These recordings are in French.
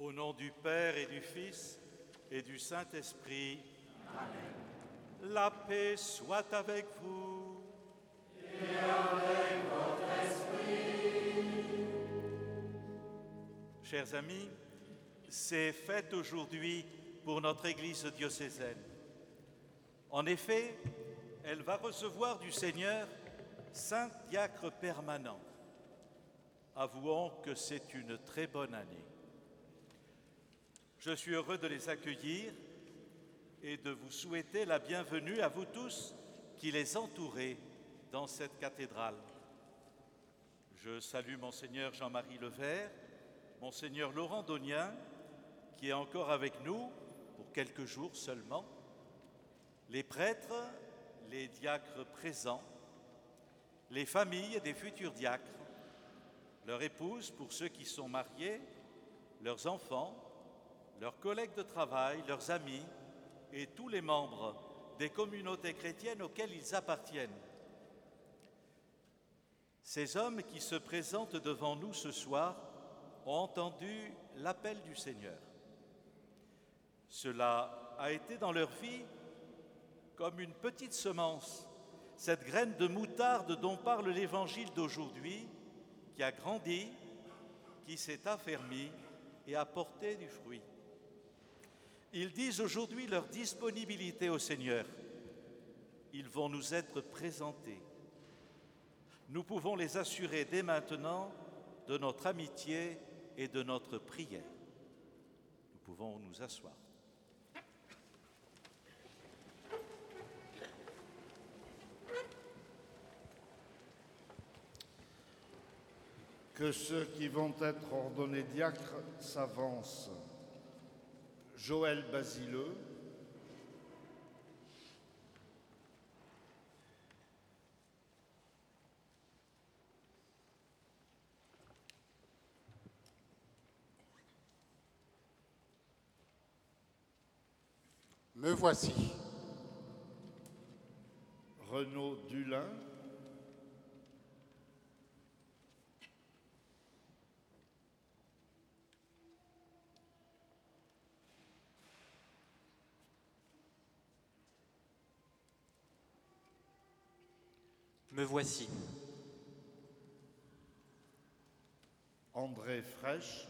Au nom du Père et du Fils et du Saint-Esprit. Amen. La paix soit avec vous. Et. Chers amis, c'est fête aujourd'hui pour notre Église diocésaine. En effet, elle va recevoir du Seigneur Saint Diacre permanent. Avouons que c'est une très bonne année. Je suis heureux de les accueillir et de vous souhaiter la bienvenue à vous tous qui les entourez dans cette cathédrale. Je salue monseigneur Jean-Marie Levert, monseigneur Laurent Donien, qui est encore avec nous pour quelques jours seulement, les prêtres, les diacres présents, les familles des futurs diacres, leurs épouses pour ceux qui sont mariés, leurs enfants, leurs collègues de travail, leurs amis et tous les membres des communautés chrétiennes auxquelles ils appartiennent. Ces hommes qui se présentent devant nous ce soir ont entendu l'appel du Seigneur. Cela a été dans leur vie comme une petite semence, cette graine de moutarde dont parle l'Évangile d'aujourd'hui, qui a grandi, qui s'est affermi et a porté du fruit. Ils disent aujourd'hui leur disponibilité au Seigneur. Ils vont nous être présentés. Nous pouvons les assurer dès maintenant de notre amitié et de notre prière. Nous pouvons nous asseoir. que ceux qui vont être ordonnés diacres s'avancent. Joël Basileux, Me voici. Renaud Dulin, Me voici. André Fraîche,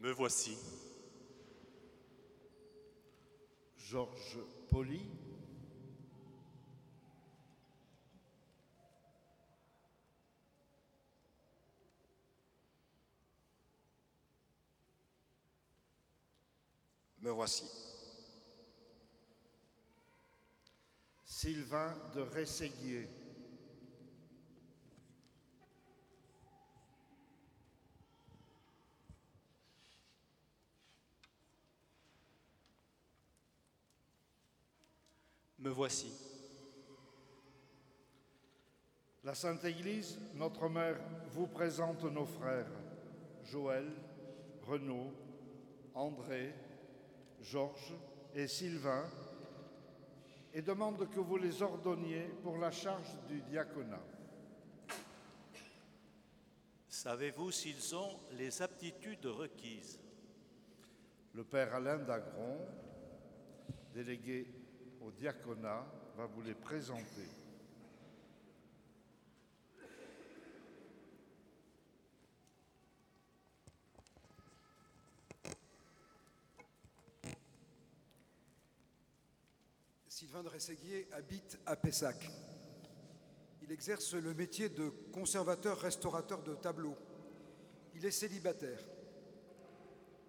Me voici. Georges Poli, Me voici. Sylvain de Rességuier, Me voici. La Sainte Église, notre Mère, vous présente nos frères Joël, Renaud, André, Georges et Sylvain et demande que vous les ordonniez pour la charge du diaconat. Savez-vous s'ils ont les aptitudes requises? Le Père Alain Dagron, délégué au diaconat, va vous les présenter. Rességuier habite à Pessac. Il exerce le métier de conservateur-restaurateur de tableaux. Il est célibataire.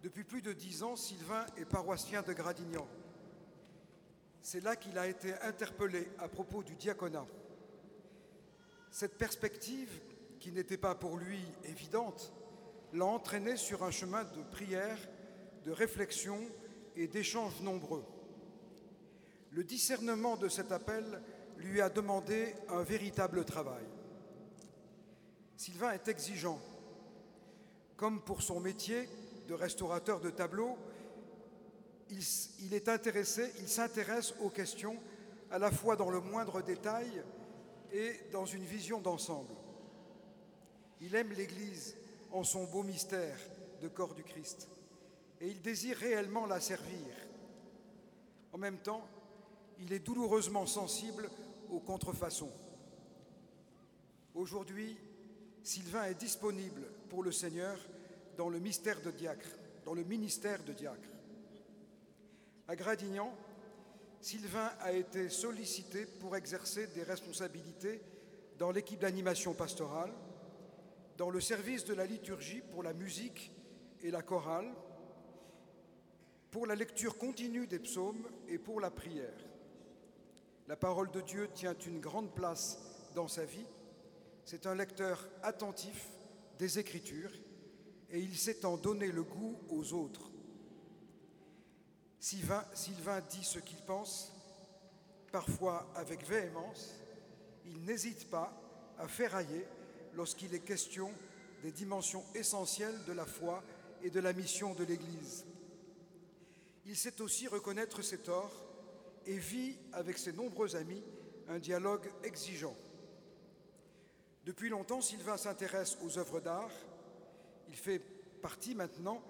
Depuis plus de dix ans, Sylvain est paroissien de Gradignan. C'est là qu'il a été interpellé à propos du diaconat. Cette perspective, qui n'était pas pour lui évidente, l'a entraîné sur un chemin de prière, de réflexion et d'échanges nombreux. Le discernement de cet appel lui a demandé un véritable travail. Sylvain est exigeant. Comme pour son métier de restaurateur de tableaux, il, est intéressé, il s'intéresse aux questions à la fois dans le moindre détail et dans une vision d'ensemble. Il aime l'Église en son beau mystère de corps du Christ et il désire réellement la servir. En même temps, il est douloureusement sensible aux contrefaçons. Aujourd'hui, Sylvain est disponible pour le Seigneur dans le mystère de diacre, dans le ministère de diacre. À Gradignan, Sylvain a été sollicité pour exercer des responsabilités dans l'équipe d'animation pastorale, dans le service de la liturgie pour la musique et la chorale, pour la lecture continue des psaumes et pour la prière. La parole de Dieu tient une grande place dans sa vie. C'est un lecteur attentif des Écritures et il sait en donner le goût aux autres. Sylvain, Sylvain dit ce qu'il pense, parfois avec véhémence. Il n'hésite pas à ferrailler lorsqu'il est question des dimensions essentielles de la foi et de la mission de l'Église. Il sait aussi reconnaître ses torts et vit avec ses nombreux amis un dialogue exigeant. Depuis longtemps, Sylvain s'intéresse aux œuvres d'art. Il fait partie maintenant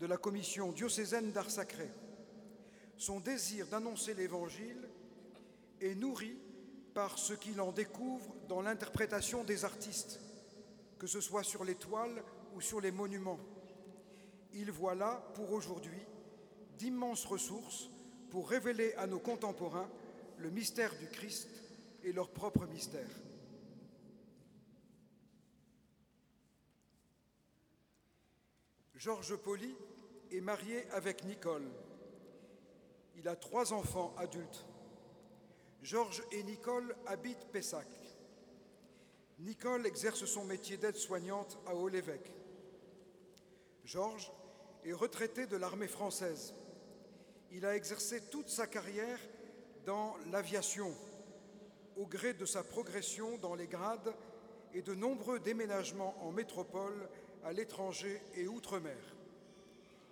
de la commission diocésaine d'art sacré. Son désir d'annoncer l'Évangile est nourri par ce qu'il en découvre dans l'interprétation des artistes, que ce soit sur les toiles ou sur les monuments. Il voit là, pour aujourd'hui, d'immenses ressources pour révéler à nos contemporains le mystère du Christ et leur propre mystère. Georges Poli est marié avec Nicole. Il a trois enfants adultes. Georges et Nicole habitent Pessac. Nicole exerce son métier d'aide-soignante à Haut-l'Évêque. Georges est retraité de l'armée française. Il a exercé toute sa carrière dans l'aviation, au gré de sa progression dans les grades et de nombreux déménagements en métropole, à l'étranger et outre-mer.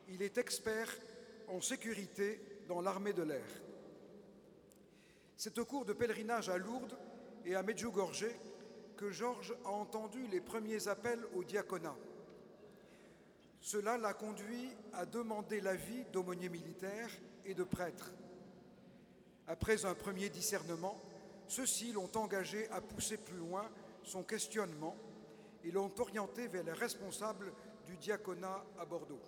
Il est expert en sécurité dans l'armée de l'air. C'est au cours de pèlerinage à Lourdes et à Medjugorje que Georges a entendu les premiers appels au diaconat. Cela l'a conduit à demander l'avis d'aumôniers militaires de prêtres. Après un premier discernement, ceux-ci l'ont engagé à pousser plus loin son questionnement et l'ont orienté vers les responsables du diaconat à Bordeaux.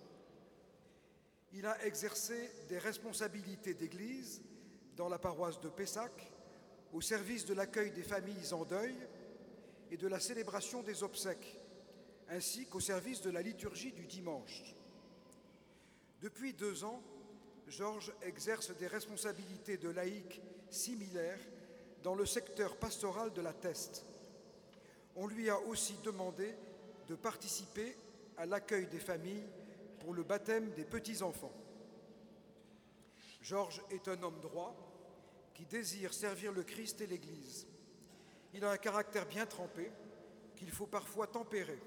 Il a exercé des responsabilités d'église dans la paroisse de Pessac, au service de l'accueil des familles en deuil et de la célébration des obsèques, ainsi qu'au service de la liturgie du dimanche. Depuis deux ans, Georges exerce des responsabilités de laïc similaires dans le secteur pastoral de la Teste. On lui a aussi demandé de participer à l'accueil des familles pour le baptême des petits-enfants. Georges est un homme droit qui désire servir le Christ et l'Église. Il a un caractère bien trempé qu'il faut parfois tempérer.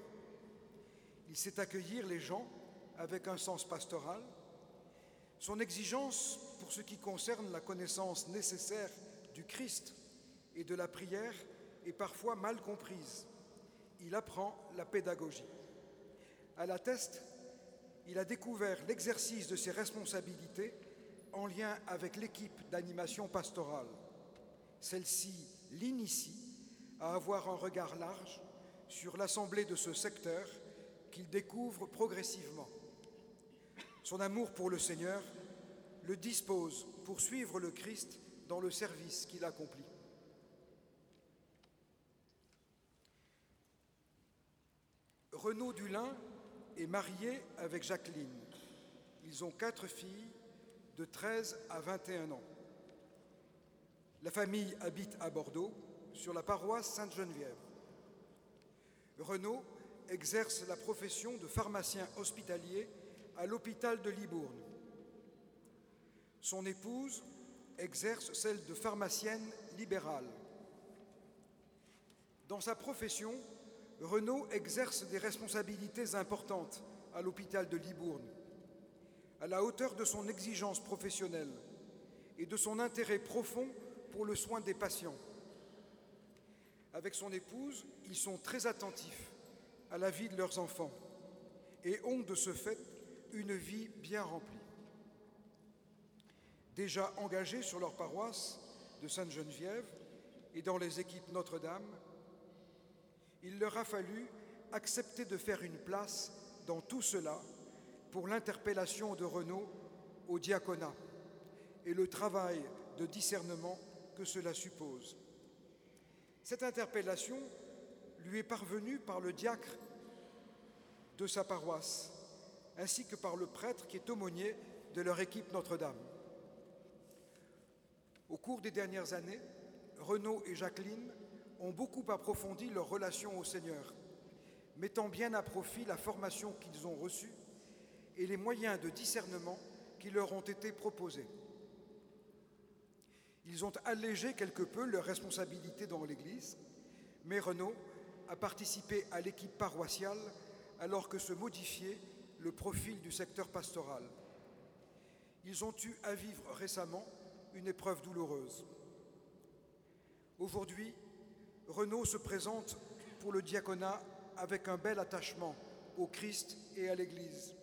Il sait accueillir les gens avec un sens pastoral. Son exigence pour ce qui concerne la connaissance nécessaire du Christ et de la prière est parfois mal comprise. Il apprend la pédagogie. À la teste, il a découvert l'exercice de ses responsabilités en lien avec l'équipe d'animation pastorale. Celle-ci l'initie à avoir un regard large sur l'assemblée de ce secteur qu'il découvre progressivement. Son amour pour le Seigneur le dispose pour suivre le Christ dans le service qu'il accomplit. Renaud Dulin est marié avec Jacqueline. Ils ont quatre filles de 13 à 21 ans. La famille habite à Bordeaux, sur la paroisse Sainte-Geneviève. Renaud exerce la profession de pharmacien hospitalier à l'hôpital de Libourne. Son épouse exerce celle de pharmacienne libérale. Dans sa profession, Renaud exerce des responsabilités importantes à l'hôpital de Libourne, à la hauteur de son exigence professionnelle et de son intérêt profond pour le soin des patients. Avec son épouse, ils sont très attentifs à la vie de leurs enfants et ont de ce fait une vie bien remplie. Déjà engagés sur leur paroisse de Sainte-Geneviève et dans les équipes Notre-Dame, il leur a fallu accepter de faire une place dans tout cela pour l'interpellation de Renaud au diaconat et le travail de discernement que cela suppose. Cette interpellation lui est parvenue par le diacre de sa paroisse, ainsi que par le prêtre qui est aumônier de leur équipe Notre-Dame. Au cours des dernières années, Renaud et Jacqueline ont beaucoup approfondi leur relation au Seigneur, mettant bien à profit la formation qu'ils ont reçue et les moyens de discernement qui leur ont été proposés. Ils ont allégé quelque peu leurs responsabilités dans l'Église, mais Renaud a participé à l'équipe paroissiale alors que se modifiait le profil du secteur pastoral. Ils ont eu à vivre récemment une épreuve douloureuse. Aujourd'hui, Renaud se présente pour le diaconat avec un bel attachement au Christ et à l'Église.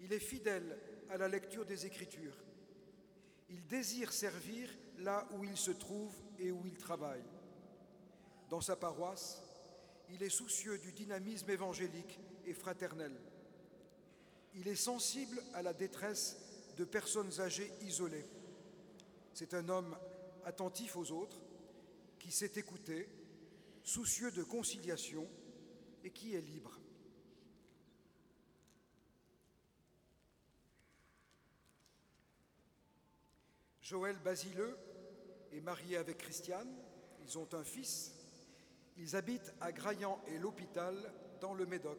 Il est fidèle à la lecture des Écritures. Il désire servir là où il se trouve et où il travaille. Dans sa paroisse, il est soucieux du dynamisme évangélique et fraternel. Il est sensible à la détresse de personnes âgées isolées. C'est un homme attentif aux autres, qui sait écouter, soucieux de conciliation et qui est libre. Joël Basileux est marié avec Christiane, ils ont un fils, ils habitent à Graillan et l'hôpital dans le Médoc.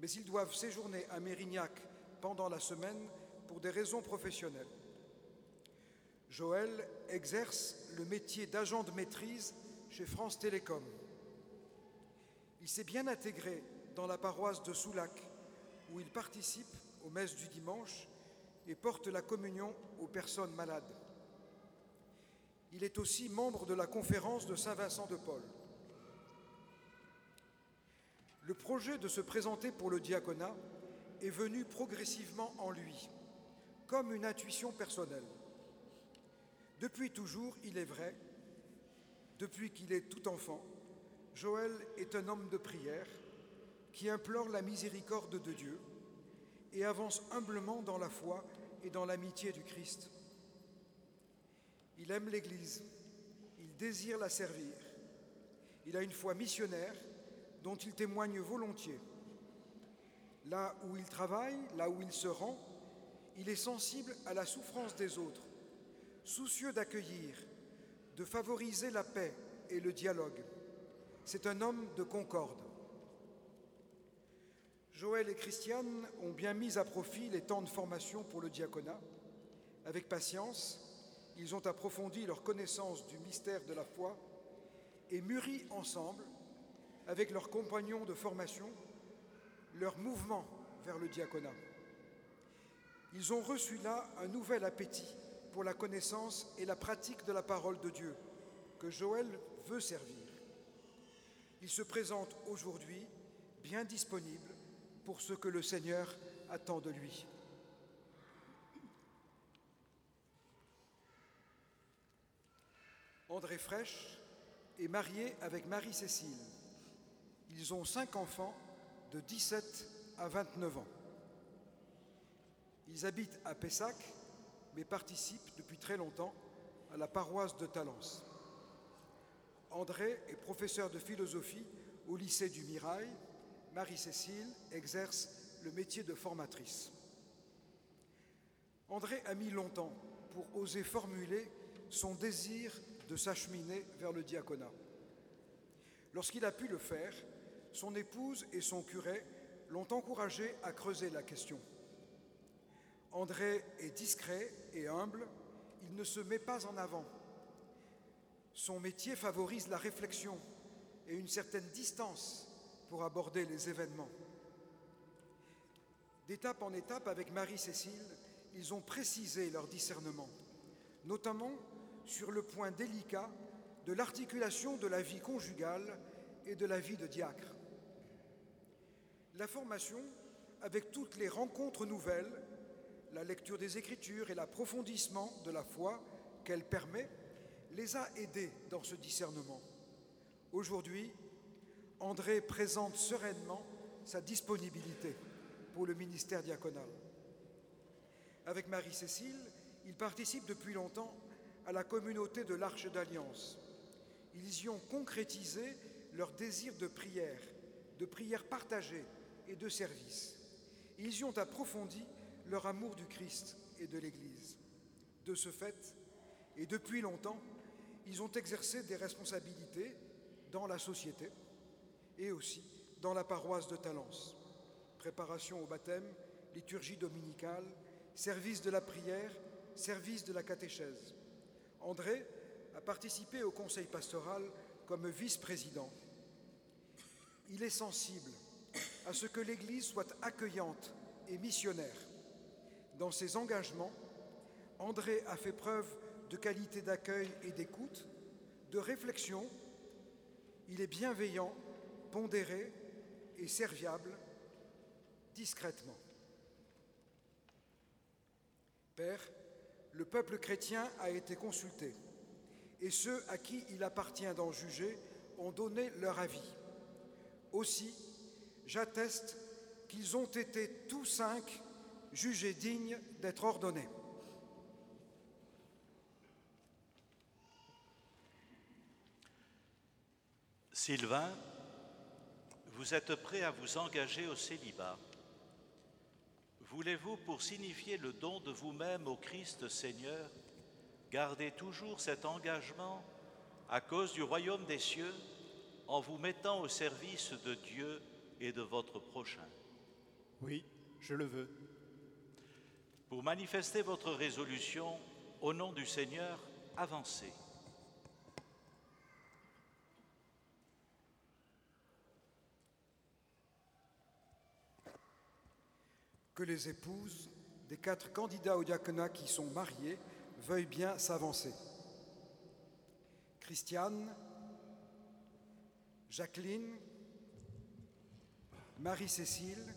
Mais ils doivent séjourner à Mérignac pendant la semaine pour des raisons professionnelles. Joël exerce le métier d'agent de maîtrise chez France Télécom. Il s'est bien intégré dans la paroisse de Soulac, où il participe aux messes du dimanche et porte la communion aux personnes malades. Il est aussi membre de la conférence de Saint-Vincent de Paul. Le projet de se présenter pour le diaconat est venu progressivement en lui, comme une intuition personnelle. Depuis toujours, il est vrai, depuis qu'il est tout enfant, Joël est un homme de prière qui implore la miséricorde de Dieu et avance humblement dans la foi et dans l'amitié du Christ. Il aime l'Église, il désire la servir, il a une foi missionnaire dont il témoigne volontiers. Là où il travaille, là où il se rend, il est sensible à la souffrance des autres, soucieux d'accueillir, de favoriser la paix et le dialogue. C'est un homme de concorde. Joël et Christiane ont bien mis à profit les temps de formation pour le diaconat. Avec patience, ils ont approfondi leur connaissance du mystère de la foi et mûri ensemble, avec leurs compagnons de formation, leur mouvement vers le diaconat. Ils ont reçu là un nouvel appétit pour la connaissance et la pratique de la parole de Dieu que Joël veut servir. Il se présente aujourd'hui bien disponible pour ce que le Seigneur attend de lui. André Fraîche est marié avec Marie-Cécile. Ils ont cinq enfants de 17 à 29 ans. Ils habitent à Pessac, mais participent depuis très longtemps à la paroisse de Talence. André est professeur de philosophie au lycée du Mirail. Marie-Cécile exerce le métier de formatrice. André a mis longtemps pour oser formuler son désir de s'acheminer vers le diaconat. Lorsqu'il a pu le faire, son épouse et son curé l'ont encouragé à creuser la question. André est discret et humble, il ne se met pas en avant. Son métier favorise la réflexion et une certaine distance pour aborder les événements. D'étape en étape, avec Marie-Cécile, ils ont précisé leur discernement, notamment sur le point délicat de l'articulation de la vie conjugale et de la vie de diacre. La formation, avec toutes les rencontres nouvelles, la lecture des Écritures et l'approfondissement de la foi qu'elle permet, les a aidés dans ce discernement. Aujourd'hui, André présente sereinement sa disponibilité pour le ministère diaconal. Avec Marie-Cécile, il participe depuis longtemps à la communauté de l'Arche d'Alliance. Ils y ont concrétisé leur désir de prière, de prière partagée et de service. Ils y ont approfondi leur amour du Christ et de l'Église. De ce fait, et depuis longtemps, ils ont exercé des responsabilités dans la société et aussi dans la paroisse de Talence. Préparation au baptême, liturgie dominicale, service de la prière, service de la catéchèse. André a participé au conseil pastoral comme vice-président. Il est sensible à ce que l'Église soit accueillante et missionnaire. Dans ses engagements, André a fait preuve de qualité d'accueil et d'écoute, de réflexion. Il est bienveillant, pondéré et serviable discrètement. Père, le peuple chrétien a été consulté et ceux à qui il appartient d'en juger ont donné leur avis. Aussi, j'atteste qu'ils ont été tous cinq jugés dignes d'être ordonnés. Sylvain, vous êtes prêt à vous engager au célibat. Voulez-vous, pour signifier le don de vous-même au Christ Seigneur, gardez toujours cet engagement à cause du royaume des cieux en vous mettant au service de Dieu et de votre prochain. Oui, je le veux. Pour manifester votre résolution, au nom du Seigneur, avancez. Que les épouses des quatre candidats au diaconat qui sont mariés veuillent bien s'avancer. Christiane, Jacqueline, Marie-Cécile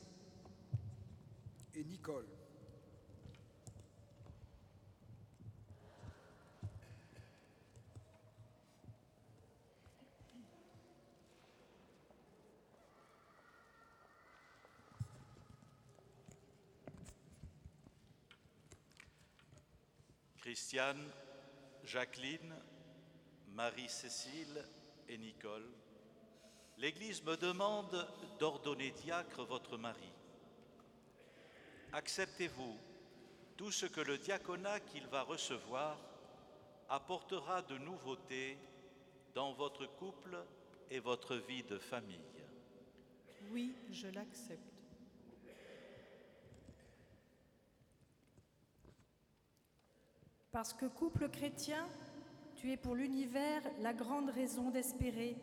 et Nicole. Christiane, Jacqueline, Marie-Cécile et Nicole, l'Église me demande d'ordonner diacre votre mari. Acceptez-vous tout ce que le diaconat qu'il va recevoir apportera de nouveautés dans votre couple et votre vie de famille. Oui, je l'accepte. Parce que couple chrétien, tu es pour l'univers la grande raison d'espérer,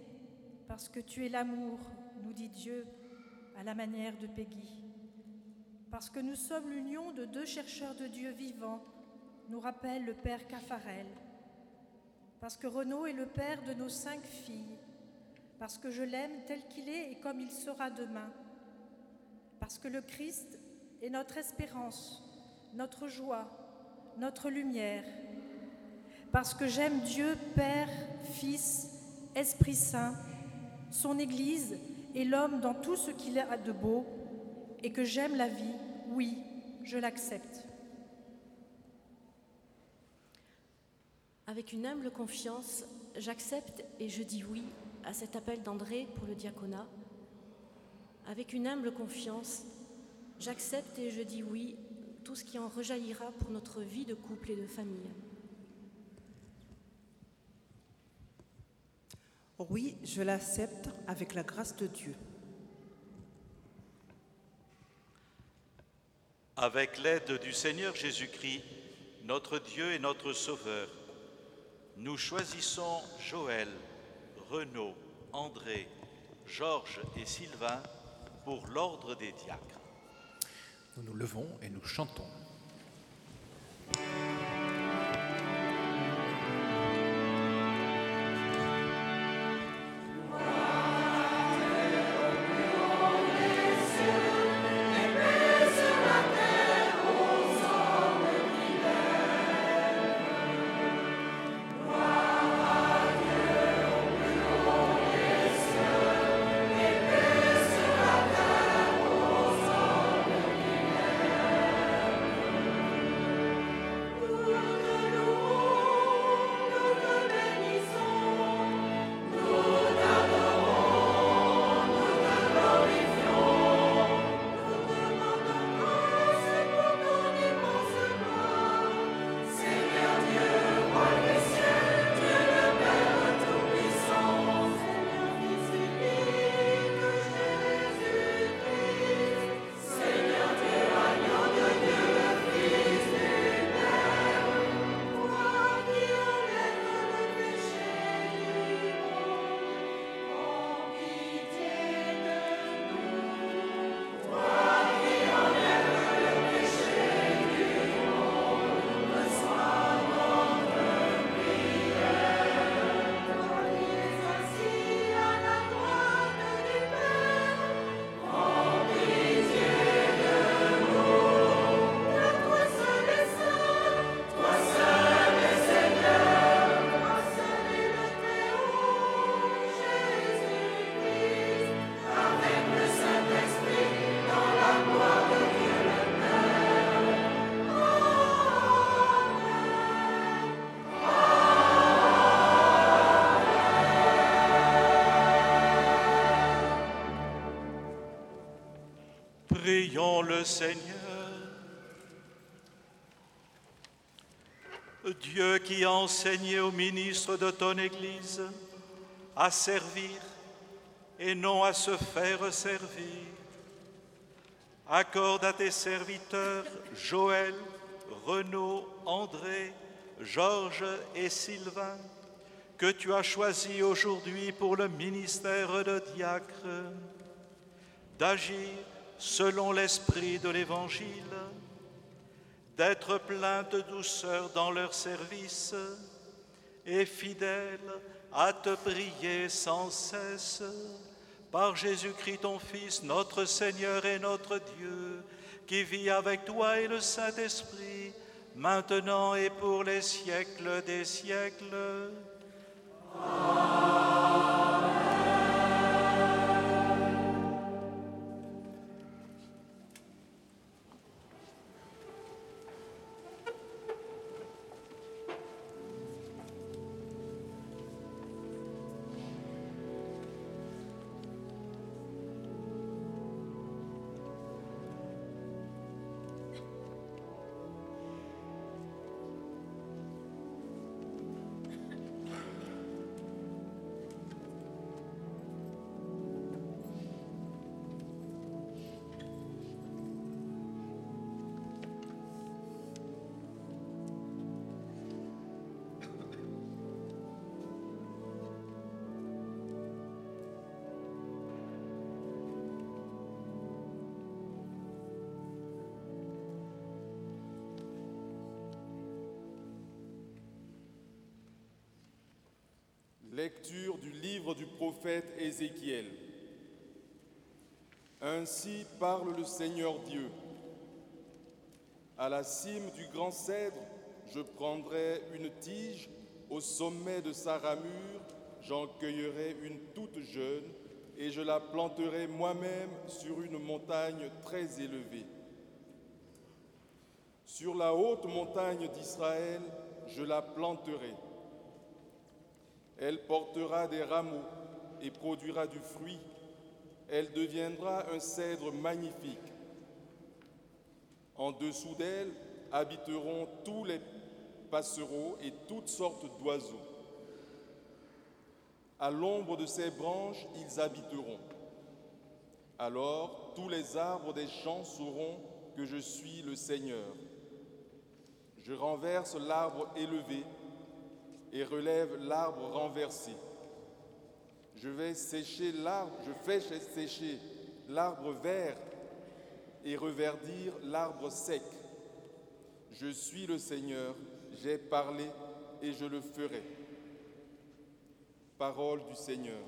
parce que tu es l'amour, nous dit Dieu, à la manière de Peggy. Parce que nous sommes l'union de deux chercheurs de Dieu vivants, nous rappelle le Père Caffarel. Parce que Renaud est le père de nos cinq filles. Parce que je l'aime tel qu'il est et comme il sera demain. Parce que le Christ est notre espérance, notre joie, notre lumière. Parce que j'aime Dieu, Père, Fils, Esprit Saint, son Église et l'homme dans tout ce qu'il a de beau, et que j'aime la vie, oui, je l'accepte. Avec une humble confiance, j'accepte et je dis oui à cet appel d'André pour le diaconat. Avec une humble confiance, j'accepte et je dis oui tout ce qui en rejaillira pour notre vie de couple et de famille. Oui, je l'accepte avec la grâce de Dieu. Avec l'aide du Seigneur Jésus-Christ, notre Dieu et notre Sauveur, nous choisissons Joël, Renaud, André, Georges et Sylvain pour l'ordre des diacres. Nous nous levons et nous chantons. Le Seigneur. Dieu qui a enseigné aux ministres de ton Église à servir et non à se faire servir, accorde à tes serviteurs Joël, Renaud, André, Georges et Sylvain, que tu as choisis aujourd'hui pour le ministère de diacre, d'agir selon l'esprit de l'Évangile, d'être plein de douceur dans leur service et fidèles à te prier sans cesse par Jésus-Christ ton Fils, notre Seigneur et notre Dieu, qui vit avec toi et le Saint-Esprit, maintenant et pour les siècles des siècles. Lecture du livre du prophète Ézéchiel. Ainsi parle le Seigneur Dieu. À la cime du grand cèdre, je prendrai une tige, au sommet de sa ramure, j'en cueillerai une toute jeune, et je la planterai moi-même sur une montagne très élevée. Sur la haute montagne d'Israël, je la planterai. Elle portera des rameaux et produira du fruit. Elle deviendra un cèdre magnifique. En dessous d'elle habiteront tous les passereaux et toutes sortes d'oiseaux. À l'ombre de ses branches, ils habiteront. Alors tous les arbres des champs sauront que je suis le Seigneur. Je renverse l'arbre élevé et relève l'arbre renversé. Je vais sécher l'arbre, je fais sécher l'arbre vert et reverdir l'arbre sec. Je suis le Seigneur, j'ai parlé et je le ferai. Parole du Seigneur.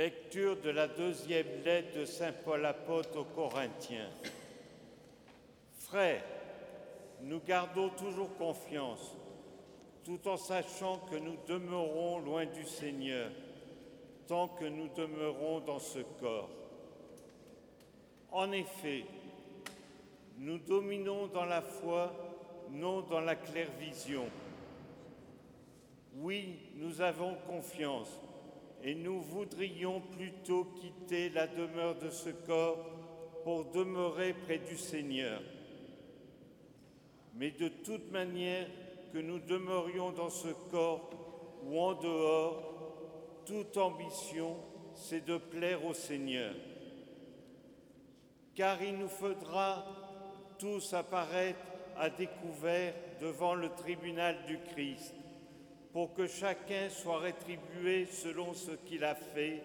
Lecture de la deuxième lettre de Saint Paul apôtre aux Corinthiens. Frères, nous gardons toujours confiance, tout en sachant que nous demeurons loin du Seigneur, tant que nous demeurons dans ce corps. En effet, nous dominons dans la foi, non dans la claire-vision. Oui, nous avons confiance et nous voudrions plutôt quitter la demeure de ce corps pour demeurer près du Seigneur. Mais de toute manière, que nous demeurions dans ce corps ou en dehors, toute ambition, c'est de plaire au Seigneur. Car il nous faudra tous apparaître à découvert devant le tribunal du Christ, pour que chacun soit rétribué selon ce qu'il a fait,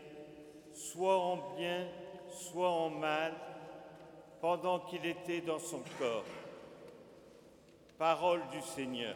soit en bien, soit en mal, pendant qu'il était dans son corps. Parole du Seigneur.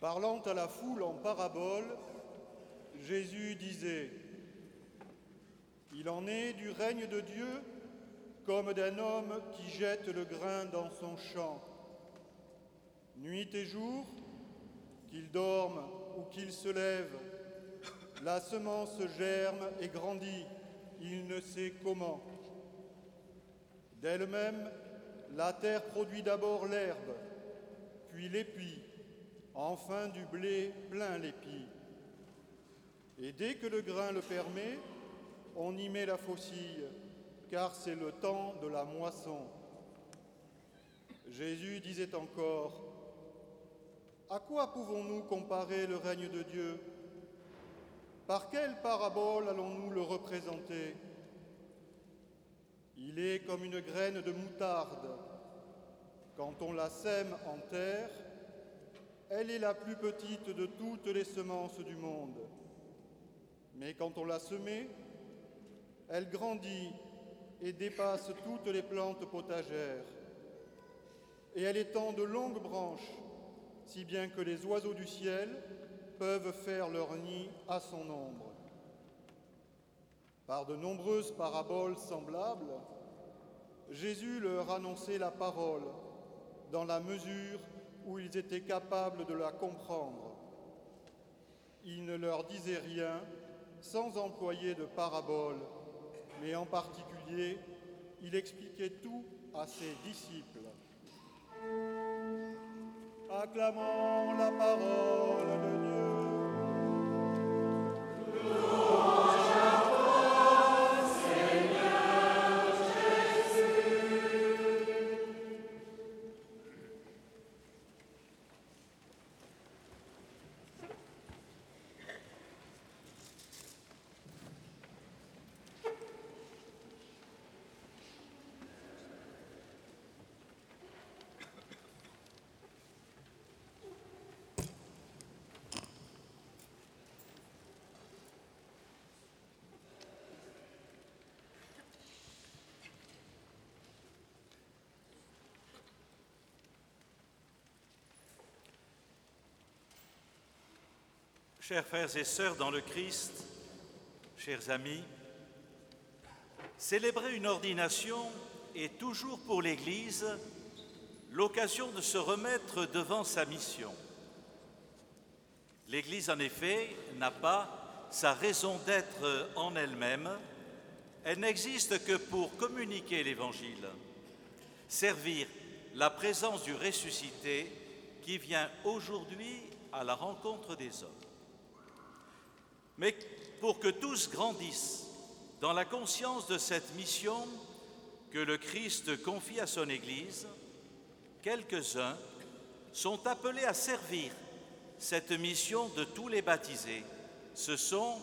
Parlant à la foule en parabole, Jésus disait Il en est du règne de Dieu comme d'un homme qui jette le grain dans son champ. Nuit et jour, qu'il dorme ou qu'il se lève, la semence germe et grandit, il ne sait comment. D'elle-même, la terre produit d'abord l'herbe, puis l'épi, enfin du blé plein l'épi. Et dès que le grain le permet, on y met la faucille, car c'est le temps de la moisson. Jésus disait encore, À quoi pouvons-nous comparer le règne de Dieu? Par quelle parabole allons-nous le représenter? Il est comme une graine de moutarde. Quand on la sème en terre, elle est la plus petite de toutes les semences du monde. Mais quand on l'a semée, Elle grandit et dépasse toutes les plantes potagères. Et elle étend de longues branches, si bien que les oiseaux du ciel peuvent faire leur nid à son ombre. Par de nombreuses paraboles semblables, Jésus leur annonçait la parole dans la mesure où ils étaient capables de la comprendre. Il ne leur disait rien sans employer de paraboles, mais en particulier, il expliquait tout à ses disciples. Acclamons la parole de Dieu. Chers frères et sœurs dans le Christ, chers amis, célébrer une ordination est toujours pour l'Église l'occasion de se remettre devant sa mission. L'Église, en effet, n'a pas sa raison d'être en elle-même, elle n'existe que pour communiquer l'Évangile, servir la présence du ressuscité qui vient aujourd'hui à la rencontre des hommes. Mais pour que tous grandissent dans la conscience de cette mission que le Christ confie à son Église, quelques-uns sont appelés à servir cette mission de tous les baptisés. Ce sont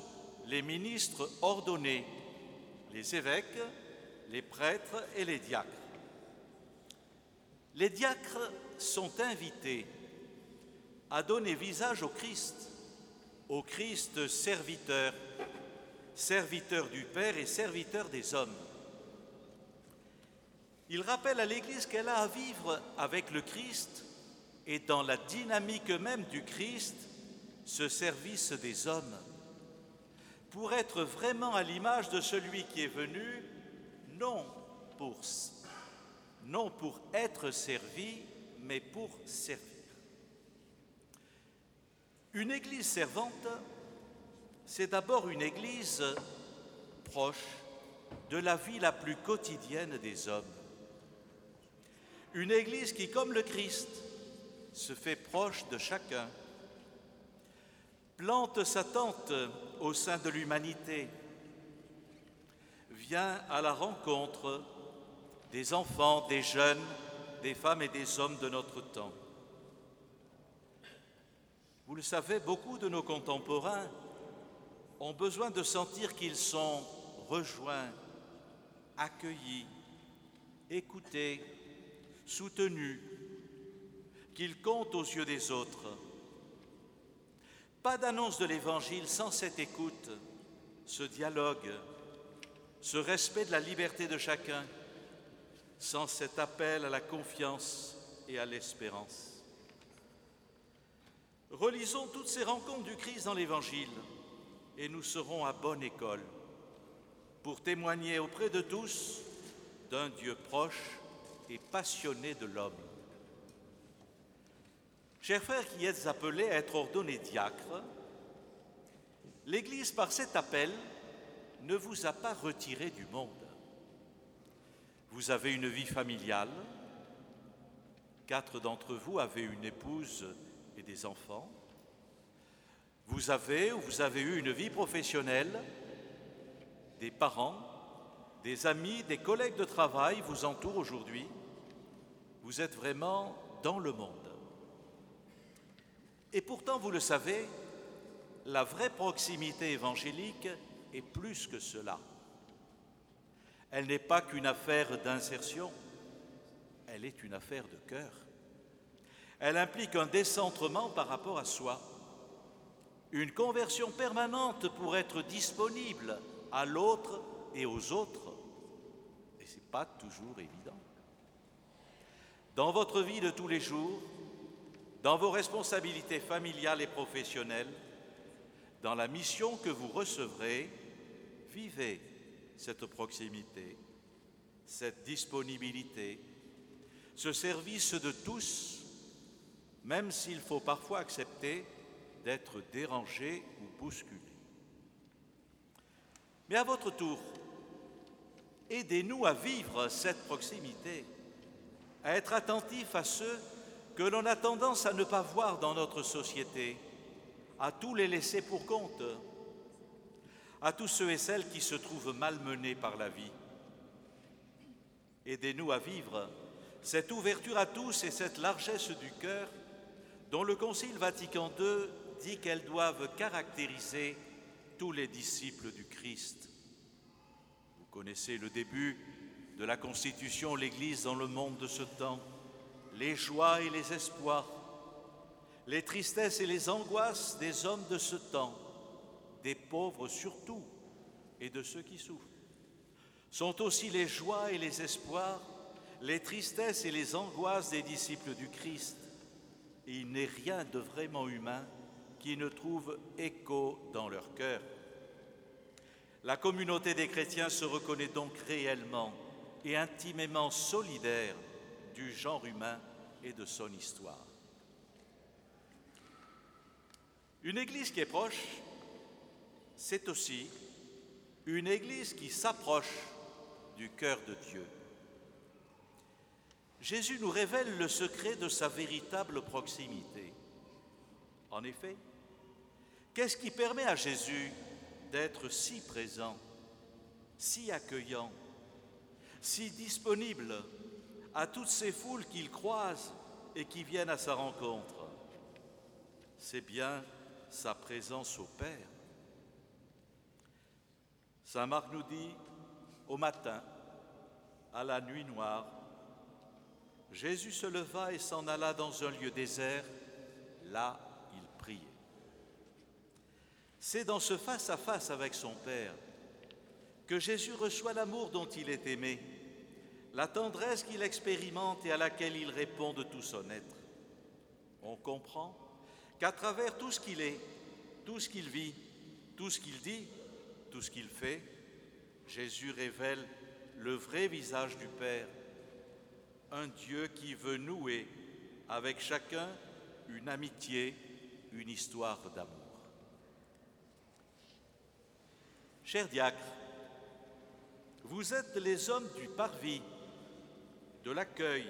les ministres ordonnés, les évêques, les prêtres et les diacres. Les diacres sont invités à donner visage au Christ au Christ serviteur, serviteur du Père et serviteur des hommes. Il rappelle à l'Église qu'elle a à vivre avec le Christ et dans la dynamique même du Christ, ce service des hommes, pour être vraiment à l'image de celui qui est venu, non pour, non pour être servi, mais pour servir. Une église servante, c'est d'abord une église proche de la vie la plus quotidienne des hommes. Une église qui, comme le Christ, se fait proche de chacun, plante sa tente au sein de l'humanité, vient à la rencontre des enfants, des jeunes, des femmes et des hommes de notre temps. Vous le savez, beaucoup de nos contemporains ont besoin de sentir qu'ils sont rejoints, accueillis, écoutés, soutenus, qu'ils comptent aux yeux des autres. Pas d'annonce de l'Évangile sans cette écoute, ce dialogue, ce respect de la liberté de chacun, sans cet appel à la confiance et à l'espérance. Relisons toutes ces rencontres du Christ dans l'Évangile et nous serons à bonne école pour témoigner auprès de tous d'un Dieu proche et passionné de l'homme. Chers frères qui êtes appelés à être ordonnés diacres, l'Église, par cet appel, ne vous a pas retiré du monde. Vous avez une vie familiale, quatre d'entre vous avez une épouse et des enfants. Vous avez ou vous avez eu une vie professionnelle, des parents, des amis, des collègues de travail vous entourent aujourd'hui. Vous êtes vraiment dans le monde. Et pourtant, vous le savez, la vraie proximité évangélique est plus que cela. Elle n'est pas qu'une affaire d'insertion, elle est une affaire de cœur. Elle implique un décentrement par rapport à soi, une conversion permanente pour être disponible à l'autre et aux autres, et ce n'est pas toujours évident. Dans votre vie de tous les jours, dans vos responsabilités familiales et professionnelles, dans la mission que vous recevrez, vivez cette proximité, cette disponibilité, ce service de tous, même s'il faut parfois accepter d'être dérangé ou bousculé. Mais à votre tour, aidez-nous à vivre cette proximité, à être attentifs à ceux que l'on a tendance à ne pas voir dans notre société, à tous les laisser pour compte, à tous ceux et celles qui se trouvent malmenés par la vie. Aidez-nous à vivre cette ouverture à tous et cette largesse du cœur dont le Concile Vatican II dit qu'elles doivent caractériser tous les disciples du Christ. Vous connaissez le début de la constitution l'Église dans le monde de ce temps, les joies et les espoirs, les tristesses et les angoisses des hommes de ce temps, des pauvres surtout et de ceux qui souffrent, sont aussi les joies et les espoirs, les tristesses et les angoisses des disciples du Christ. Il n'est rien de vraiment humain qui ne trouve écho dans leur cœur. La communauté des chrétiens se reconnaît donc réellement et intimement solidaire du genre humain et de son histoire. Une Église qui est proche, c'est aussi une Église qui s'approche du cœur de Dieu. Jésus nous révèle le secret de sa véritable proximité. En effet, qu'est-ce qui permet à Jésus d'être si présent, si accueillant, si disponible à toutes ces foules qu'il croise et qui viennent à sa rencontre? C'est bien sa présence au Père. Saint Marc nous dit, au matin, à la nuit noire, Jésus se leva et s'en alla dans un lieu désert. Là, il priait. C'est dans ce face-à-face avec son Père que Jésus reçoit l'amour dont il est aimé, la tendresse qu'il expérimente et à laquelle il répond de tout son être. On comprend qu'à travers tout ce qu'il est, tout ce qu'il vit, tout ce qu'il dit, tout ce qu'il fait, Jésus révèle le vrai visage du Père, un Dieu qui veut nouer avec chacun une amitié, une histoire d'amour. Chers diacres, vous êtes les hommes du parvis, de l'accueil,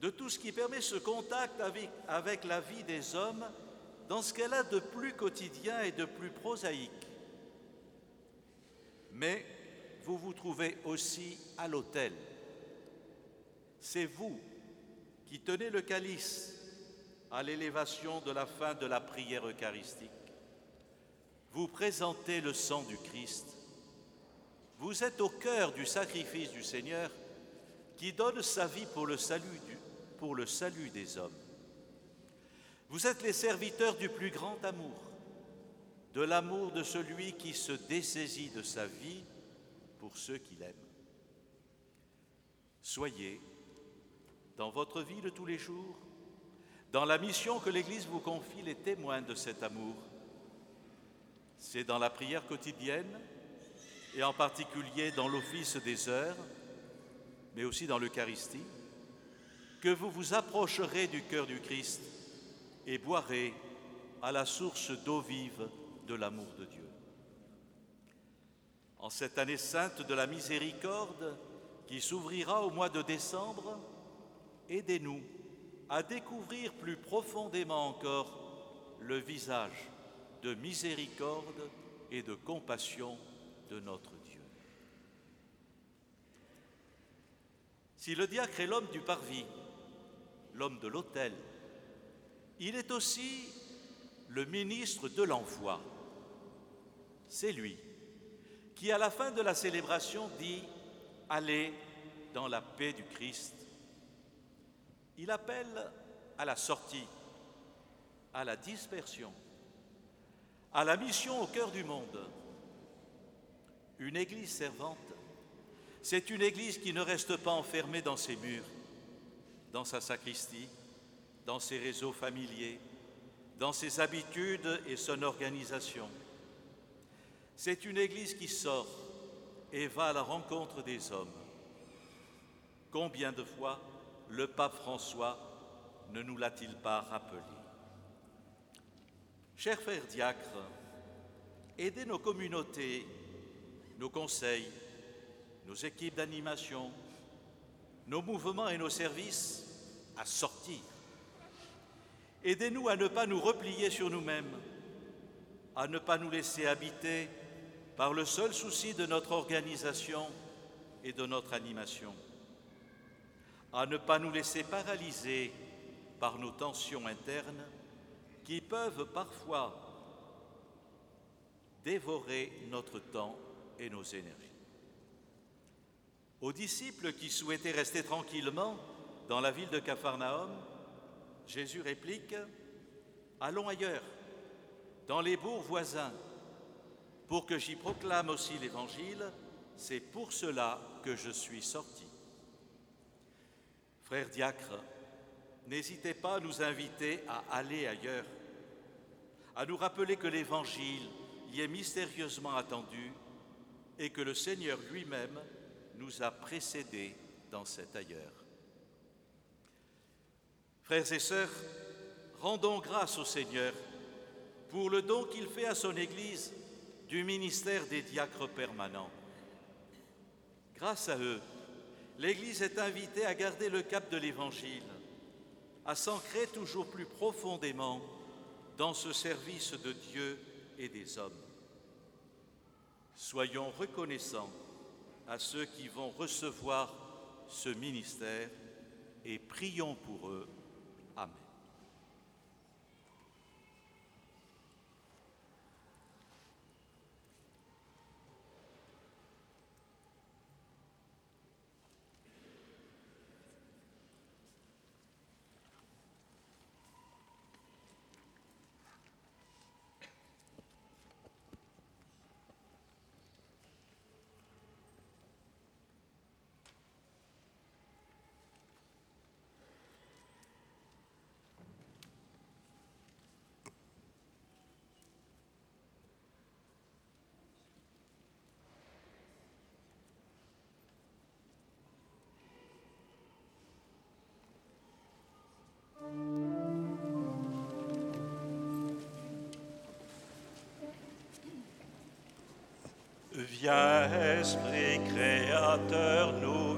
de tout ce qui permet ce contact avec, la vie des hommes dans ce qu'elle a de plus quotidien et de plus prosaïque. Mais vous vous trouvez aussi à l'autel. C'est vous qui tenez le calice à l'élévation de la fin de la prière eucharistique. Vous présentez le sang du Christ. Vous êtes au cœur du sacrifice du Seigneur qui donne sa vie pour le salut, des hommes. Vous êtes les serviteurs du plus grand amour, de l'amour de celui qui se dessaisit de sa vie pour ceux qu'il aime. Soyez, dans votre vie de tous les jours, dans la mission que l'Église vous confie, les témoins de cet amour. C'est dans la prière quotidienne, et en particulier dans l'office des heures, mais aussi dans l'Eucharistie, que vous vous approcherez du cœur du Christ et boirez à la source d'eau vive de l'amour de Dieu. En cette année sainte de la miséricorde qui s'ouvrira au mois de décembre, aidez-nous à découvrir plus profondément encore le visage de miséricorde et de compassion de notre Dieu. Si le diacre est l'homme du parvis, l'homme de l'autel, il est aussi le ministre de l'envoi. C'est lui qui, à la fin de la célébration, dit Allez dans la paix du Christ. Il appelle à la sortie, à la dispersion, à la mission au cœur du monde. Une Église servante, c'est une Église qui ne reste pas enfermée dans ses murs, dans sa sacristie, dans ses réseaux familiers, dans ses habitudes et son organisation. C'est une Église qui sort et va à la rencontre des hommes. Combien de fois le pape François ne nous l'a-t-il pas rappelé Chers frères diacres, aidez nos communautés, nos conseils, nos équipes d'animation, nos mouvements et nos services à sortir. Aidez-nous à ne pas nous replier sur nous-mêmes, à ne pas nous laisser habiter par le seul souci de notre organisation et de notre animation, à ne pas nous laisser paralyser par nos tensions internes qui peuvent parfois dévorer notre temps et nos énergies. Aux disciples qui souhaitaient rester tranquillement dans la ville de Capharnaüm, Jésus réplique Allons ailleurs, dans les bourgs voisins, pour que j'y proclame aussi l'Évangile, c'est pour cela que je suis sorti. Frères diacres, n'hésitez pas à nous inviter à aller ailleurs, à nous rappeler que l'Évangile y est mystérieusement attendu et que le Seigneur lui-même nous a précédés dans cet ailleurs. Frères et sœurs, rendons grâce au Seigneur pour le don qu'il fait à son Église du ministère des diacres permanents. Grâce à eux, l'Église est invitée à garder le cap de l'Évangile, à s'ancrer toujours plus profondément dans ce service de Dieu et des hommes. Soyons reconnaissants à ceux qui vont recevoir ce ministère et prions pour eux. Amen. Viens, Esprit Créateur, nous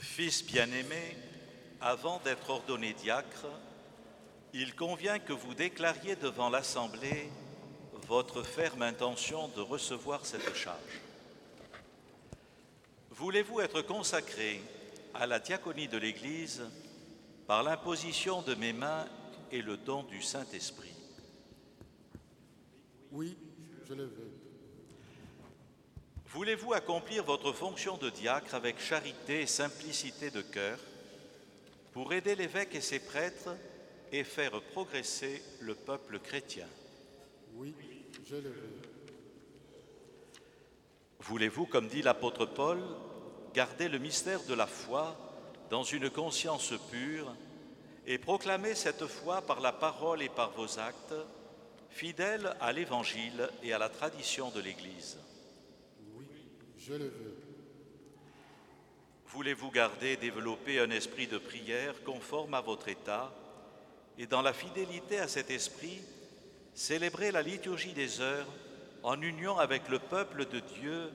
Fils bien-aimé, avant d'être ordonné diacre, il convient que vous déclariez devant l'Assemblée votre ferme intention de recevoir cette charge. Voulez-vous être consacré à la diaconie de l'Église par l'imposition de mes mains et le don du Saint-Esprit? Oui, je le veux. Voulez-vous accomplir votre fonction de diacre avec charité et simplicité de cœur pour aider l'évêque et ses prêtres et faire progresser le peuple chrétien? Oui, je le veux. Voulez-vous, comme dit l'apôtre Paul, garder le mystère de la foi dans une conscience pure et proclamer cette foi par la parole et par vos actes, fidèles à l'Évangile et à la tradition de l'Église? Oui, je le veux. Voulez-vous garder et développer un esprit de prière conforme à votre état et dans la fidélité à cet esprit, célébrer la liturgie des heures en union avec le peuple de Dieu,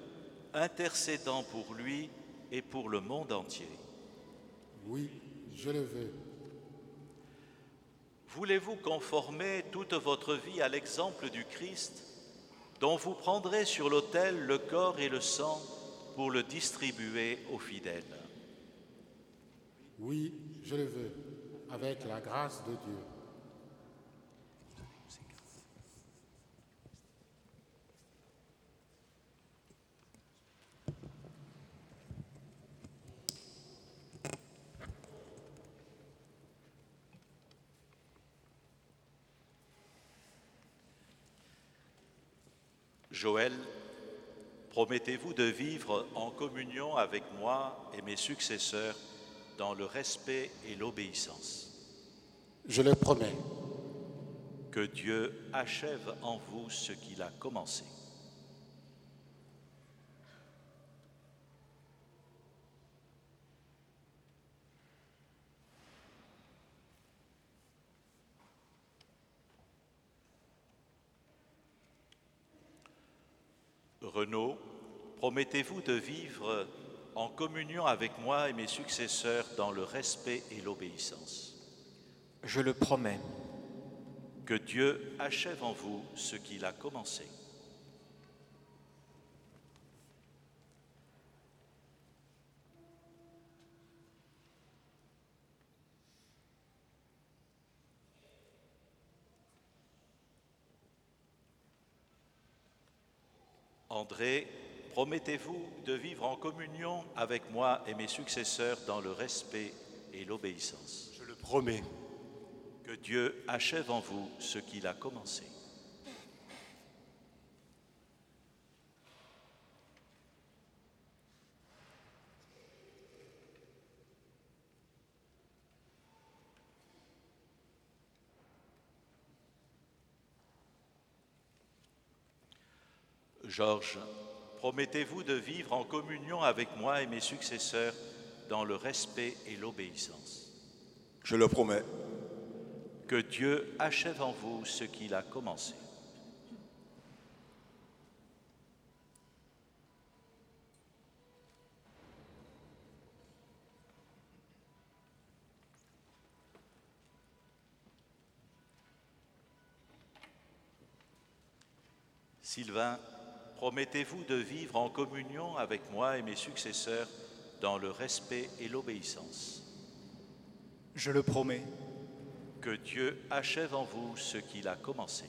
intercédant pour lui et pour le monde entier Oui, je le veux. Voulez-vous conformer toute votre vie à l'exemple du Christ, dont vous prendrez sur l'autel le corps et le sang pour le distribuer aux fidèles? Oui, je le veux, avec la grâce de Dieu. Joël, promettez-vous de vivre en communion avec moi et mes successeurs dans le respect et l'obéissance? Je le promets. Que Dieu achève en vous ce qu'il a commencé. Renaud, promettez-vous de vivre en communion avec moi et mes successeurs dans le respect et l'obéissance. Je le promets. Que Dieu achève en vous ce qu'il a commencé. André, promettez-vous de vivre en communion avec moi et mes successeurs dans le respect et l'obéissance Je le promets. Que Dieu achève en vous ce qu'il a commencé. Georges, promettez-vous de vivre en communion avec moi et mes successeurs dans le respect et l'obéissance Je le promets. Que Dieu achève en vous ce qu'il a commencé. Sylvain, promettez-vous de vivre en communion avec moi et mes successeurs dans le respect et l'obéissance Je le promets. Que Dieu achève en vous ce qu'il a commencé.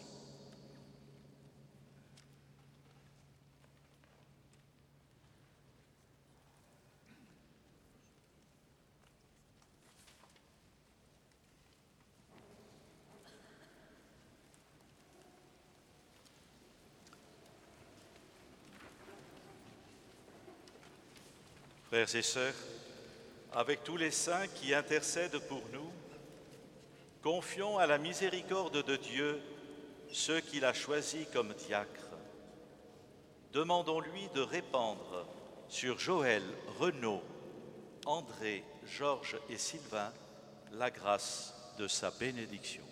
Frères et sœurs, avec tous les saints qui intercèdent pour nous, confions à la miséricorde de Dieu ceux qu'il a choisis comme diacres demandons-lui de répandre sur Joël, Renaud, André, Georges et Sylvain la grâce de sa bénédiction.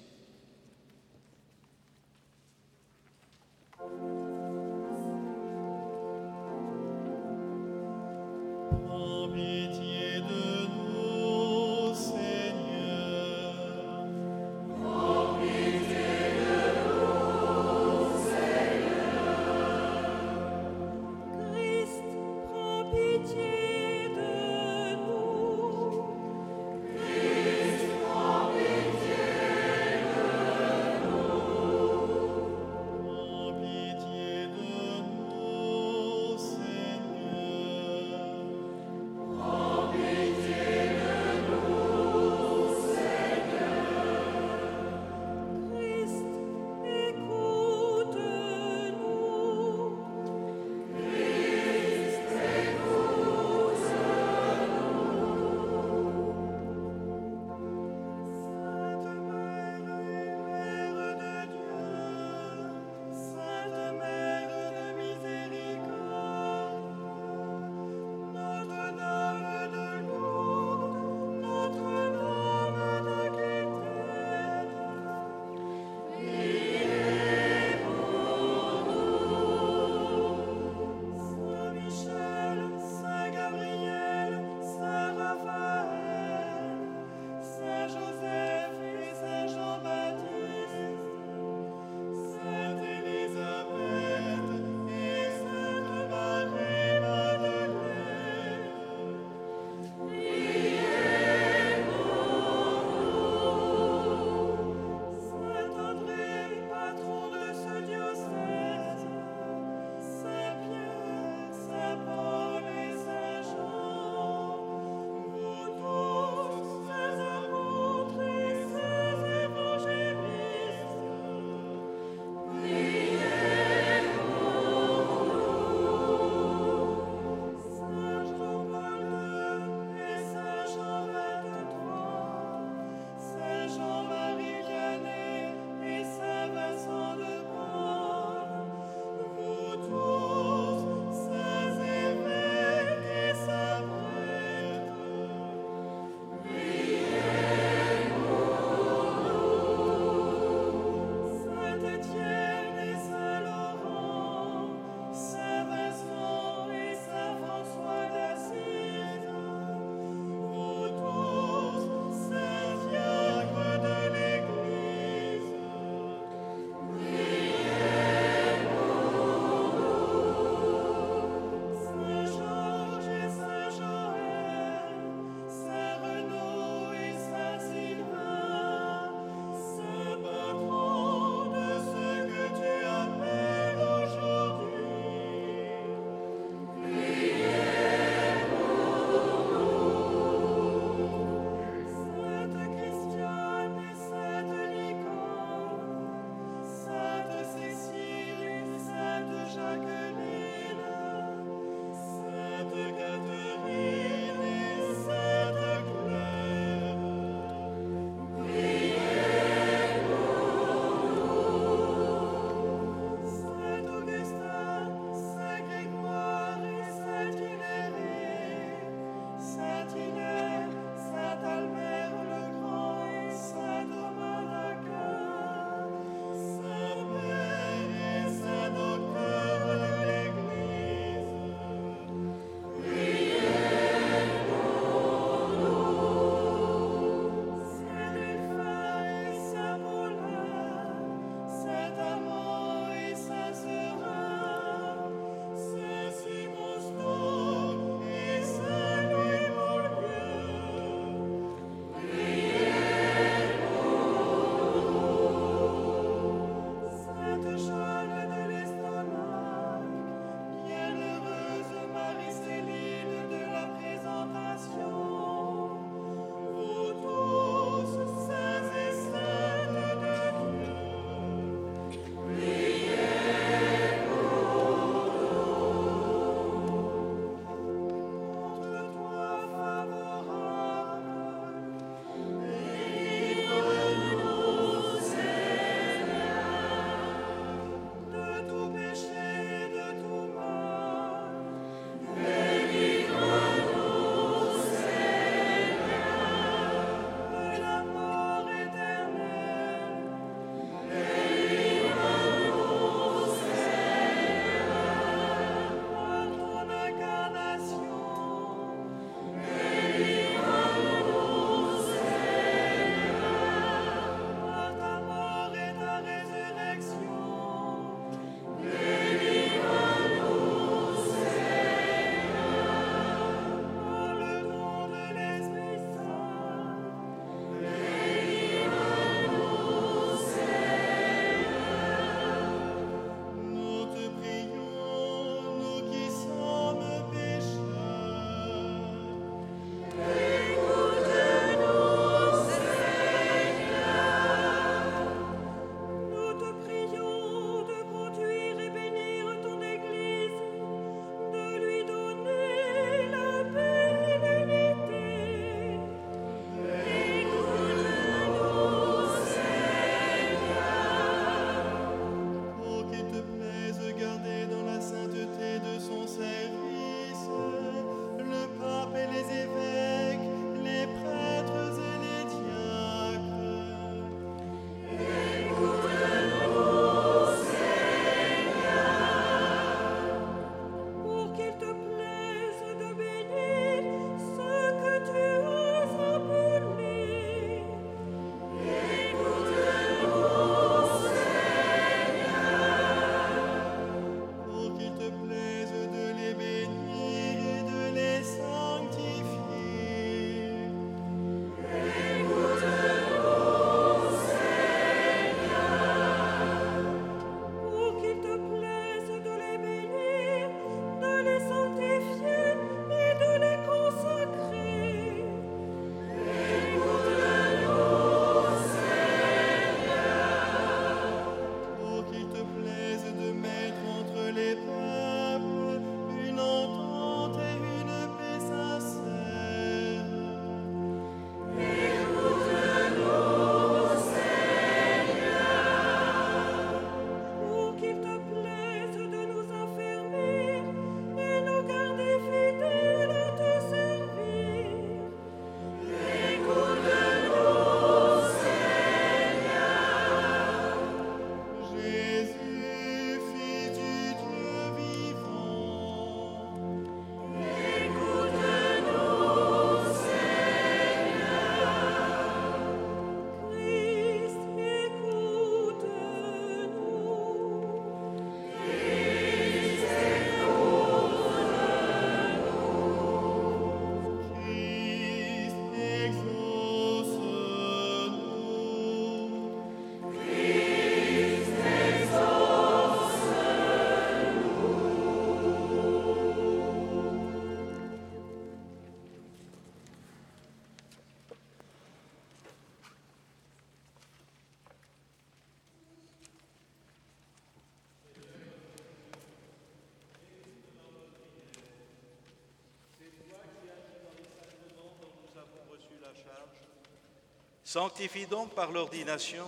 Sanctifie donc par l'ordination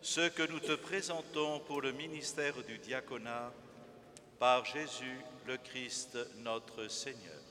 ce que nous te présentons pour le ministère du diaconat par Jésus le Christ notre Seigneur.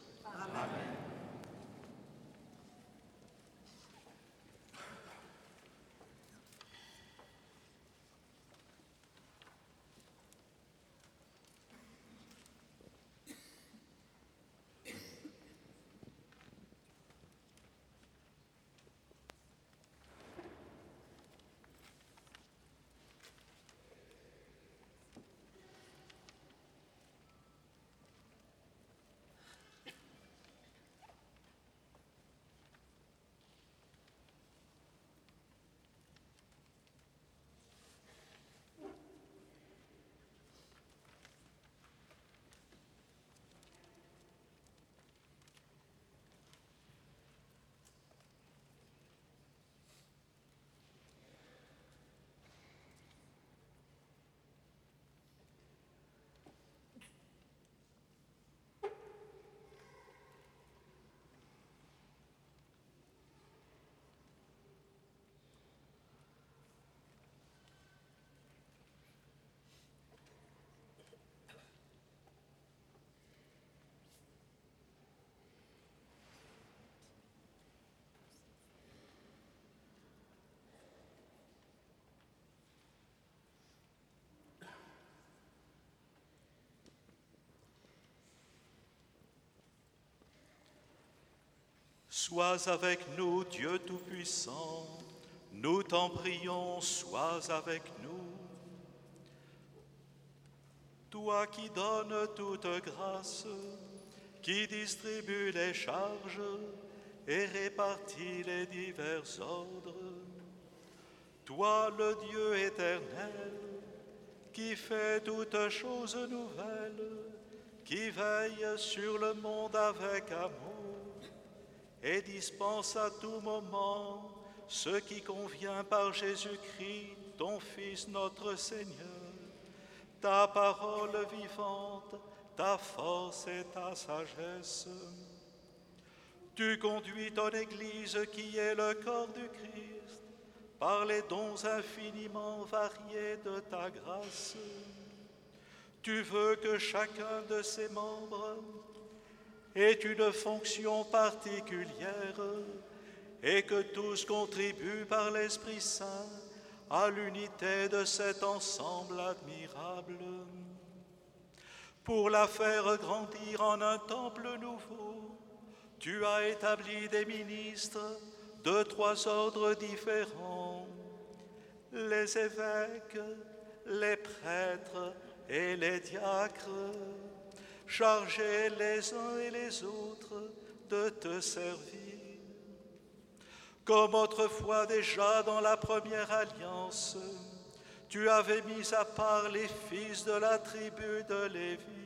Sois avec nous, Dieu Tout-Puissant. Nous t'en prions, sois avec nous. Toi qui donnes toute grâce, qui distribue les charges et répartit les divers ordres. Toi le Dieu éternel, qui fait toutes choses nouvelles, qui veille sur le monde avec amour et dispense à tout moment ce qui convient par Jésus-Christ, ton Fils notre Seigneur, ta parole vivante, ta force et ta sagesse. Tu conduis ton Église qui est le corps du Christ par les dons infiniment variés de ta grâce. Tu veux que chacun de ses membres ait une fonction particulière et que tous contribuent par l'Esprit Saint à l'unité de cet ensemble admirable. Pour la faire grandir en un temple nouveau, tu as établi des ministres de trois ordres différents, les évêques, les prêtres et les diacres, chargés les uns et les autres de te servir. Comme autrefois déjà dans la première alliance, tu avais mis à part les fils de la tribu de Lévi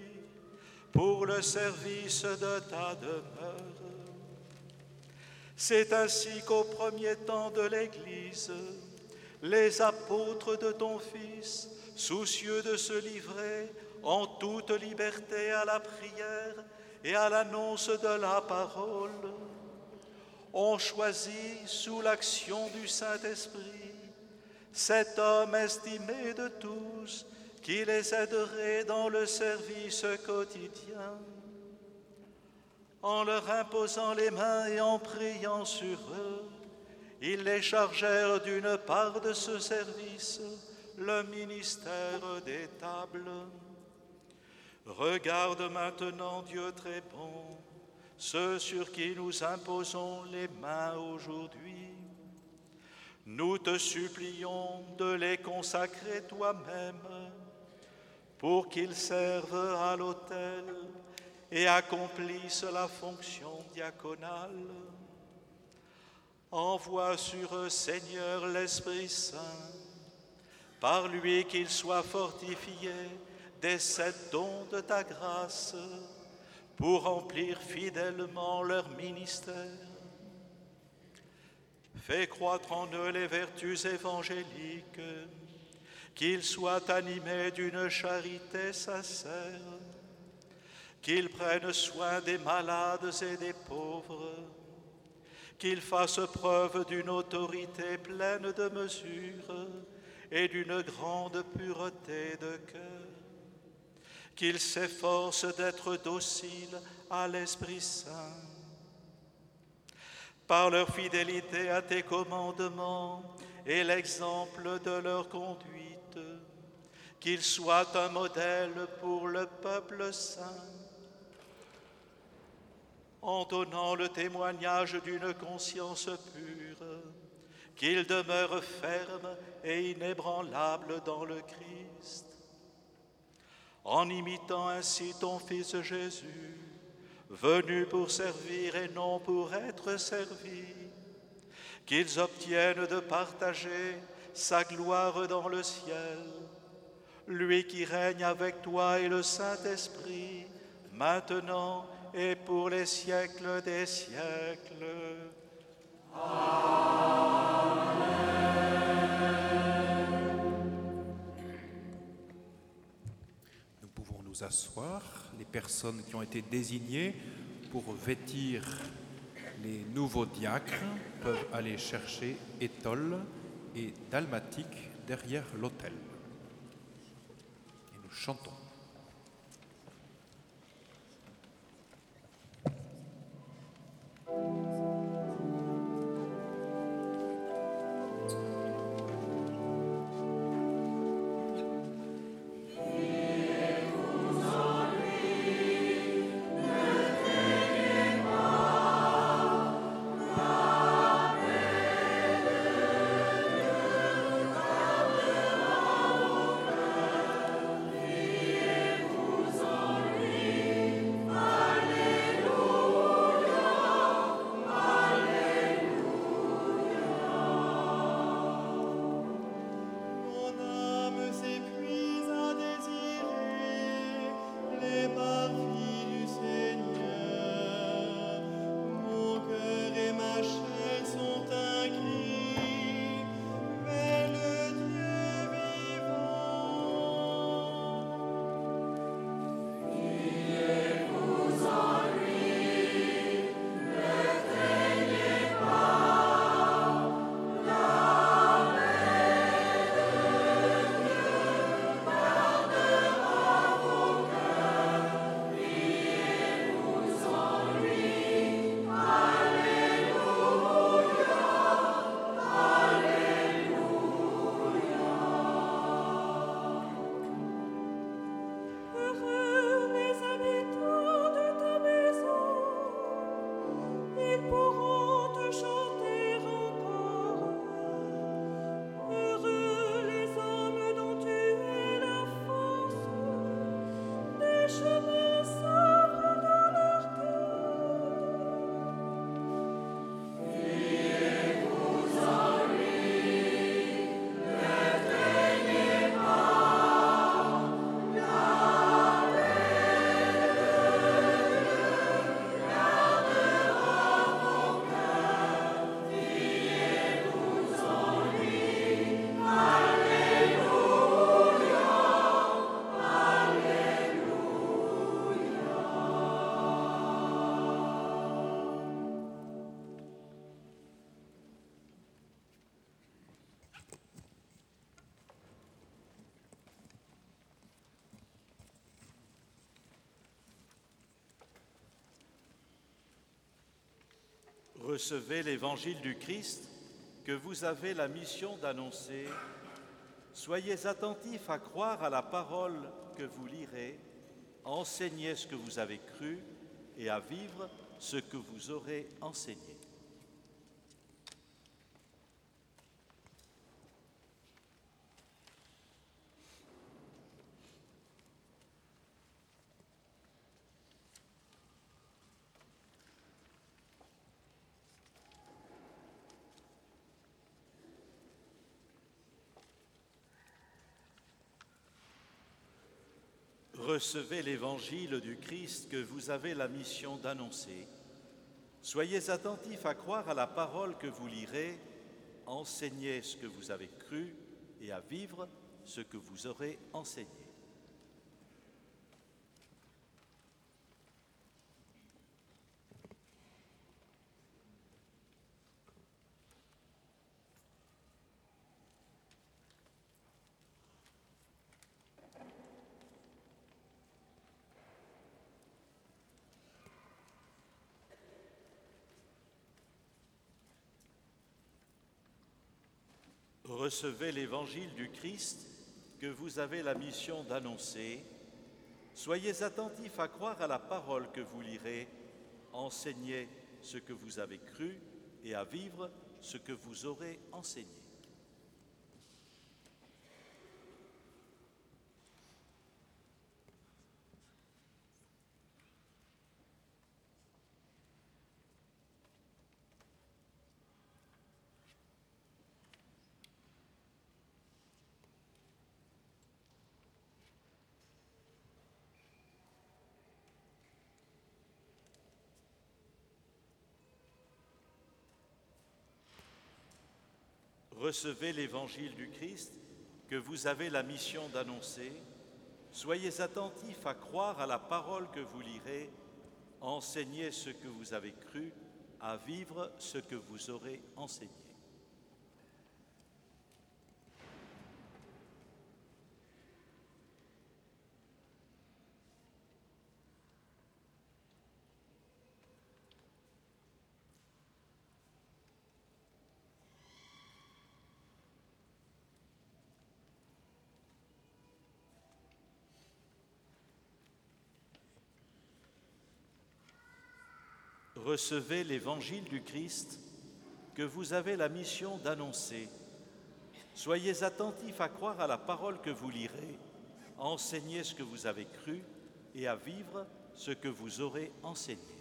pour le service de ta demeure. C'est ainsi qu'au premier temps de l'Église, les apôtres de ton Fils, soucieux de se livrer en toute liberté à la prière et à l'annonce de la parole, ont choisi sous l'action du Saint-Esprit cet homme estimé de tous qui les aiderait dans le service quotidien. En leur imposant les mains et en priant sur eux, ils les chargèrent d'une part de ce service, le ministère des tables. Regarde maintenant, Dieu très bon, ceux sur qui nous imposons les mains aujourd'hui. Nous te supplions de les consacrer toi-même pour qu'ils servent à l'autel et accomplissent la fonction diaconale. Envoie sur eux, Seigneur, l'Esprit Saint, par lui qu'ils soient fortifiés des sept dons de ta grâce pour remplir fidèlement leur ministère. Fais croître en eux les vertus évangéliques, qu'ils soient animés d'une charité sincère, qu'ils prennent soin des malades et des pauvres, qu'il fasse preuve d'une autorité pleine de mesure et d'une grande pureté de cœur, qu'il s'efforce d'être docile à l'Esprit Saint. Par leur fidélité à tes commandements et l'exemple de leur conduite, qu'ils soient un modèle pour le peuple saint en donnant le témoignage d'une conscience pure, qu'il demeure ferme et inébranlable dans le Christ, en imitant ainsi ton Fils Jésus, venu pour servir et non pour être servi, qu'ils obtiennent de partager sa gloire dans le ciel, lui qui règne avec toi et le Saint-Esprit, maintenant et pour les siècles des siècles. Nous nous asseoir. Les personnes qui ont été désignées pour vêtir les nouveaux diacres peuvent aller chercher étole et dalmatique derrière l'autel. Et nous chantons. Recevez l'évangile du Christ que vous avez la mission d'annoncer. Soyez attentifs à croire à la parole que vous lirez, enseignez ce que vous avez cru et à vivre ce que vous aurez enseigné. Recevez l'évangile du Christ que vous avez la mission d'annoncer. Soyez attentifs à croire à la parole que vous lirez, enseignez ce que vous avez cru et à vivre ce que vous aurez enseigné. Recevez l'évangile du Christ que vous avez la mission d'annoncer. Soyez attentifs à croire à la parole que vous lirez. Enseignez ce que vous avez cru et à vivre ce que vous aurez enseigné. Recevez l'évangile du Christ que vous avez la mission d'annoncer. Soyez attentifs à croire à la parole que vous lirez. Enseignez ce que vous avez cru, à vivre ce que vous aurez enseigné. Recevez l'évangile du Christ que vous avez la mission d'annoncer. Soyez attentifs à croire à la parole que vous lirez, enseignez ce que vous avez cru et à vivre ce que vous aurez enseigné.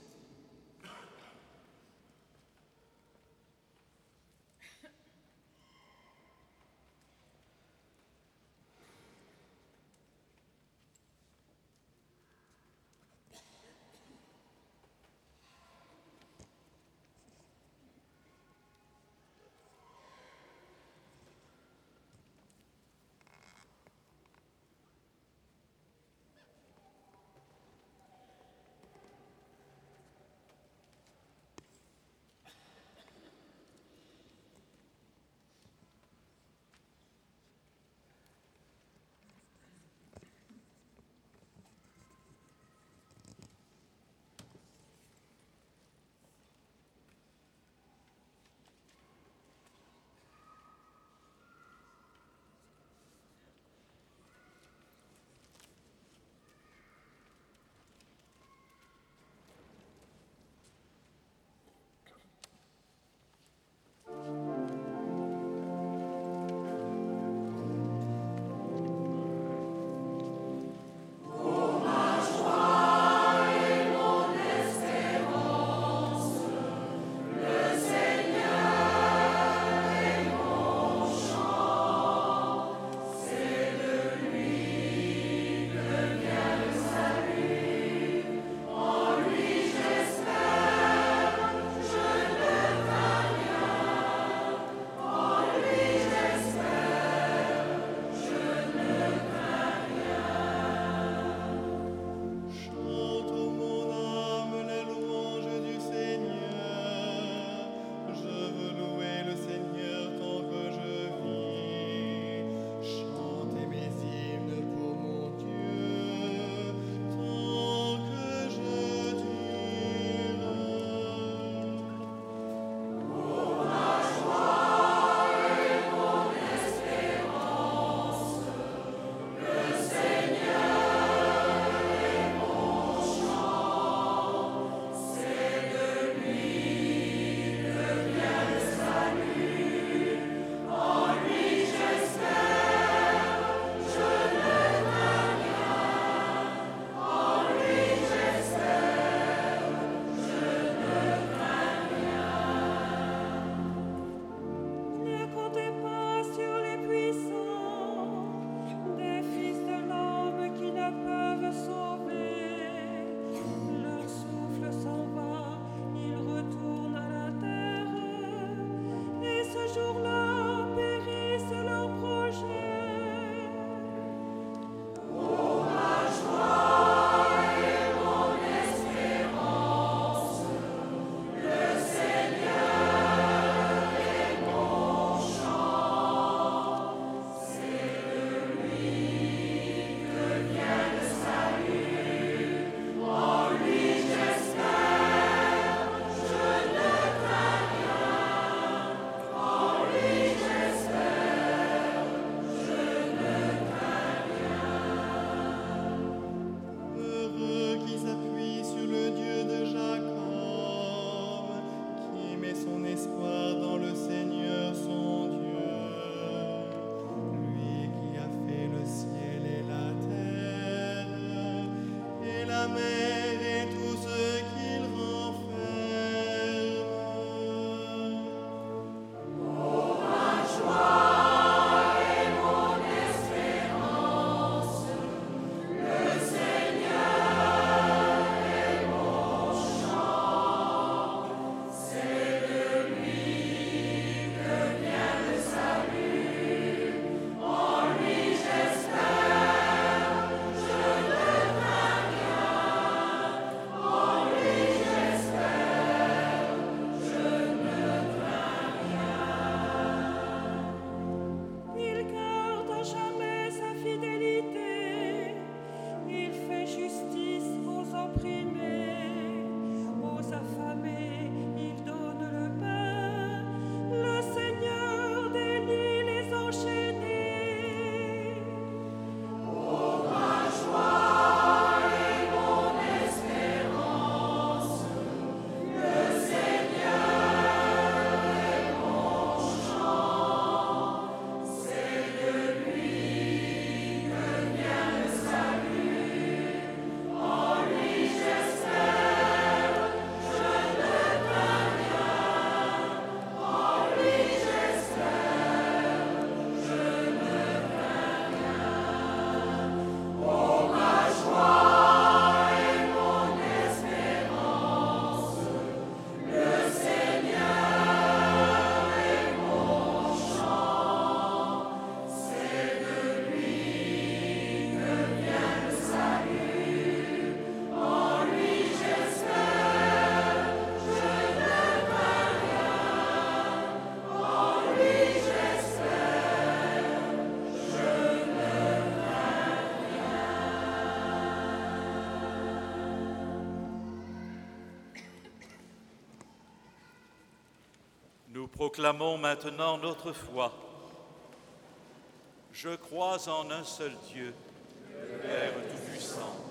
Nous proclamons maintenant notre foi. Je crois en un seul Dieu, Père Tout-Puissant.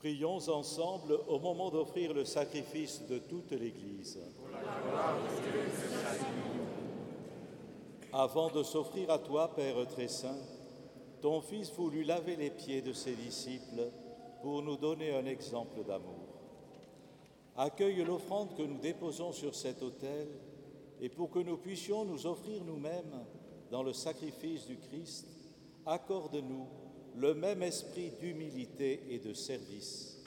Prions ensemble au moment d'offrir le sacrifice de toute l'Église. Avant de s'offrir à toi, Père très saint, ton Fils voulut laver les pieds de ses disciples pour nous donner un exemple d'amour. Accueille l'offrande que nous déposons sur cet autel et pour que nous puissions nous offrir nous-mêmes dans le sacrifice du Christ, accorde-nous le même esprit d'humilité et de service.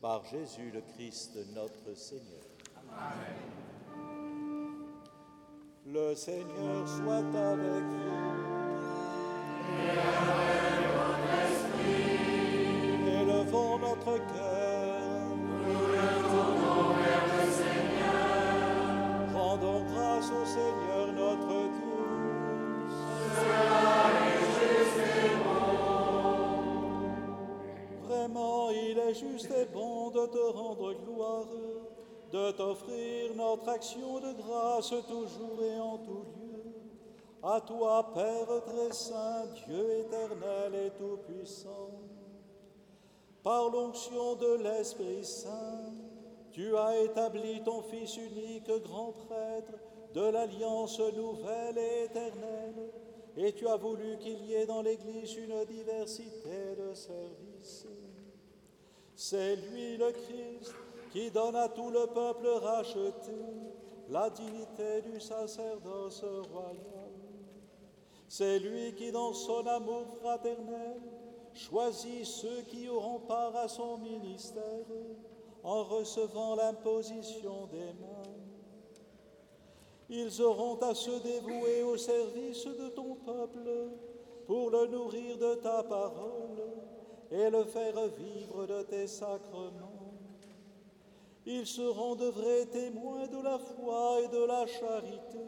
Par Jésus le Christ, notre Seigneur. Amen. Le Seigneur soit avec vous. Et avec votre esprit. Élevons notre cœur. De t'offrir notre action de grâce toujours et en tout lieu. À toi, Père très saint, Dieu éternel et tout-puissant, par l'onction de l'Esprit Saint, tu as établi ton Fils unique, grand prêtre de l'alliance nouvelle et éternelle, et tu as voulu qu'il y ait dans l'Église une diversité de services. C'est lui le Christ qui donne à tout le peuple racheté la dignité du sacerdoce royal. C'est lui qui, dans son amour fraternel, choisit ceux qui auront part à son ministère en recevant l'imposition des mains. Ils auront à se dévouer au service de ton peuple pour le nourrir de ta parole et le faire vivre de tes sacrements. Ils seront de vrais témoins de la foi et de la charité,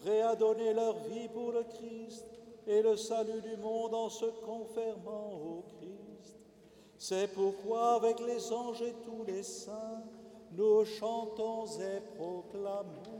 prêts à donner leur vie pour le Christ et le salut du monde en se confirmant au Christ. C'est pourquoi, avec les anges et tous les saints, nous chantons et proclamons.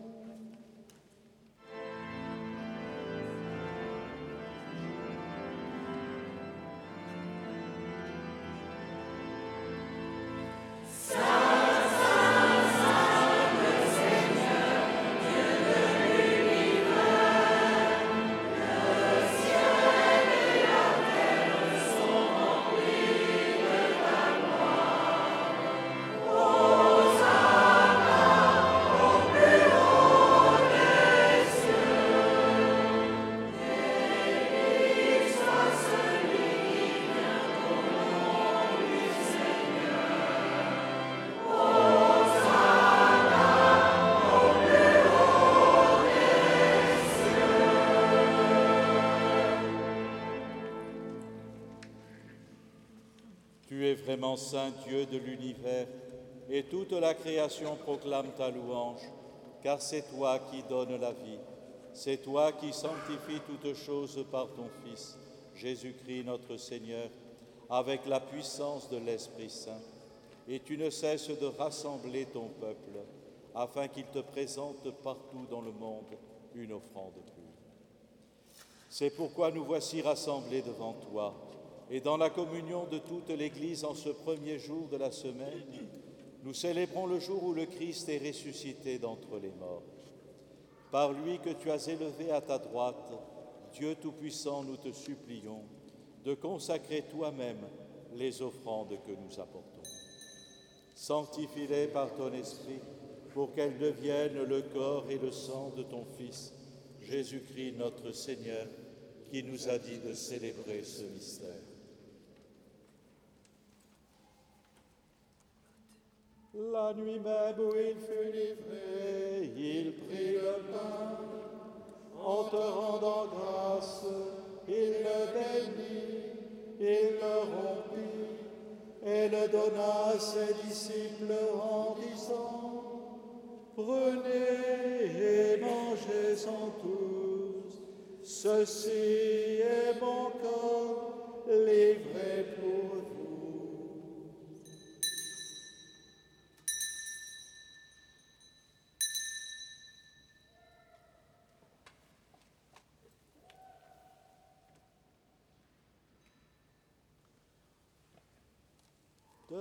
Vraiment Saint Dieu de l'univers, et toute la création proclame ta louange, car c'est toi qui donnes la vie, c'est toi qui sanctifies toutes choses par ton Fils, Jésus-Christ notre Seigneur, avec la puissance de l'Esprit Saint. Et tu ne cesses de rassembler ton peuple, afin qu'il te présente partout dans le monde une offrande pure. C'est pourquoi nous voici rassemblés devant toi et dans la communion de toute l'Église en ce premier jour de la semaine, nous célébrons le jour où le Christ est ressuscité d'entre les morts. Par lui que tu as élevé à ta droite, Dieu Tout-Puissant, nous te supplions de consacrer toi-même les offrandes que nous apportons. Sanctifie-les par ton esprit pour qu'elles deviennent le corps et le sang de ton Fils, Jésus-Christ notre Seigneur, qui nous a dit de célébrer ce mystère. La nuit même où il fut livré, il prit le pain. En te rendant grâce, il le bénit, il le rompit et le donna à ses disciples en disant, Prenez et mangez-en tous, ceci est mon corps livré pour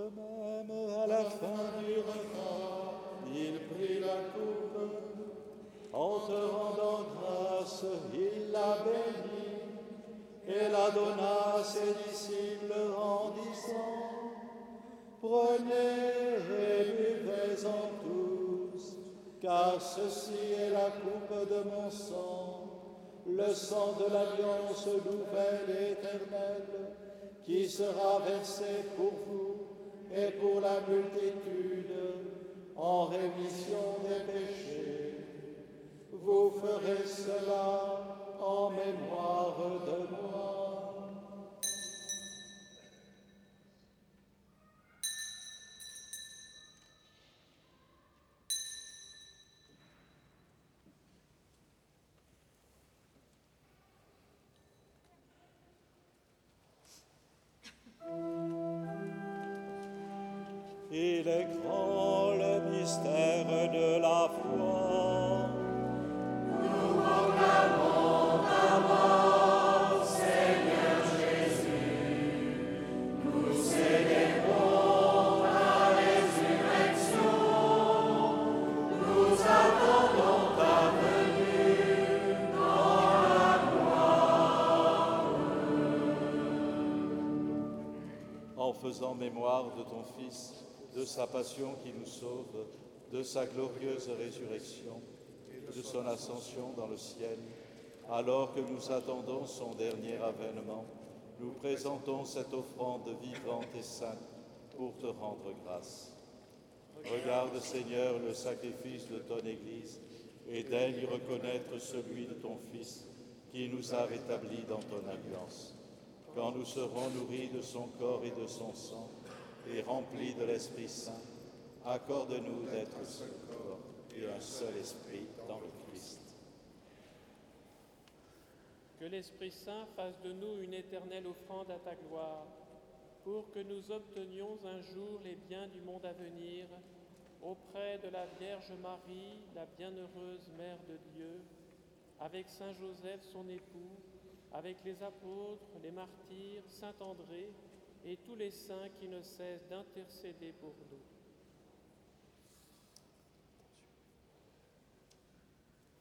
Même, à la fin du repas, il prit la coupe. En te rendant grâce, il la bénit et la donna à ses disciples en disant Prenez et buvez-en tous, car ceci est la coupe de mon sang, le sang de l'alliance nouvelle éternelle, qui sera versé pour vous et pour la multitude en rémission des péchés. Vous ferez cela en mémoire de moi. Il est grand mystère de la foi. Nous proclamons ta mort, Seigneur Jésus. Nous célébrons ta résurrection. Nous attendons ta venue dans la gloire. en faisant mémoire de ton Fils, de sa passion qui nous sauve, de sa glorieuse résurrection, de son ascension dans le ciel, alors que nous attendons son dernier avènement, nous présentons cette offrande vivante et sainte pour te rendre grâce. Regarde, Seigneur, le sacrifice de ton Église et daigne reconnaître celui de ton Fils qui nous a rétablis dans ton alliance. Quand nous serons nourris de son corps et de son sang et remplis de l'Esprit Saint, accorde-nous d'être un seul corps et un seul esprit dans le Christ. Que l'Esprit Saint fasse de nous une éternelle offrande à ta gloire, pour que nous obtenions un jour les biens du monde à venir, auprès de la Vierge Marie, la bienheureuse Mère de Dieu, avec Saint Joseph, son époux, avec les apôtres, les martyrs, Saint André et tous les saints qui ne cessent d'intercéder pour nous.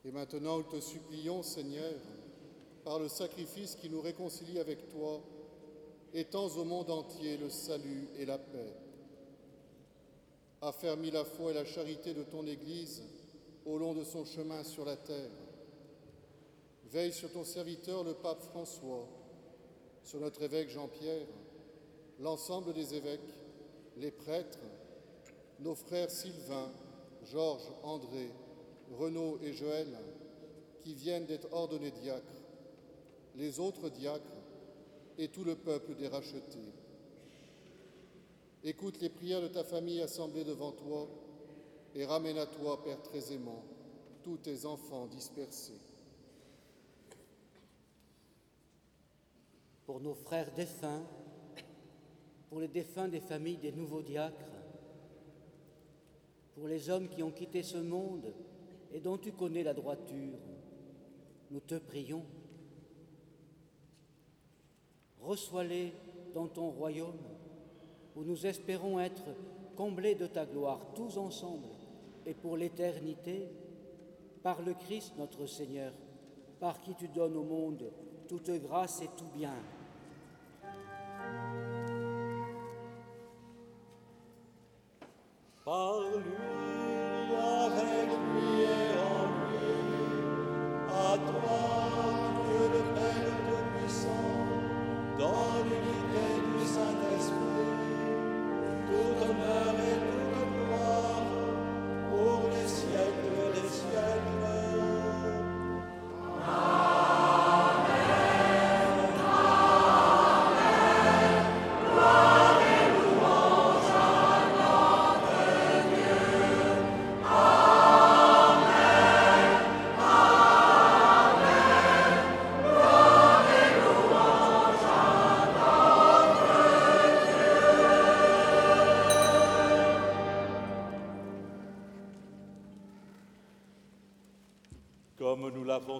Et maintenant, nous te supplions, Seigneur, par le sacrifice qui nous réconcilie avec toi, étends au monde entier le salut et la paix. Affermis la foi et la charité de ton Église au long de son chemin sur la terre. Veille sur ton serviteur, le pape François, sur notre évêque Jean-Pierre, l'ensemble des évêques, les prêtres, nos frères Sylvain, Georges, André, Renaud et Joël, qui viennent d'être ordonnés diacres, les autres diacres et tout le peuple des rachetés. Écoute les prières de ta famille assemblée devant toi et ramène à toi, Père très tous tes enfants dispersés. pour nos frères défunts, pour les défunts des familles des nouveaux diacres, pour les hommes qui ont quitté ce monde et dont tu connais la droiture, nous te prions. Reçois-les dans ton royaume, où nous espérons être comblés de ta gloire tous ensemble et pour l'éternité, par le Christ notre Seigneur, par qui tu donnes au monde toute grâce et tout bien.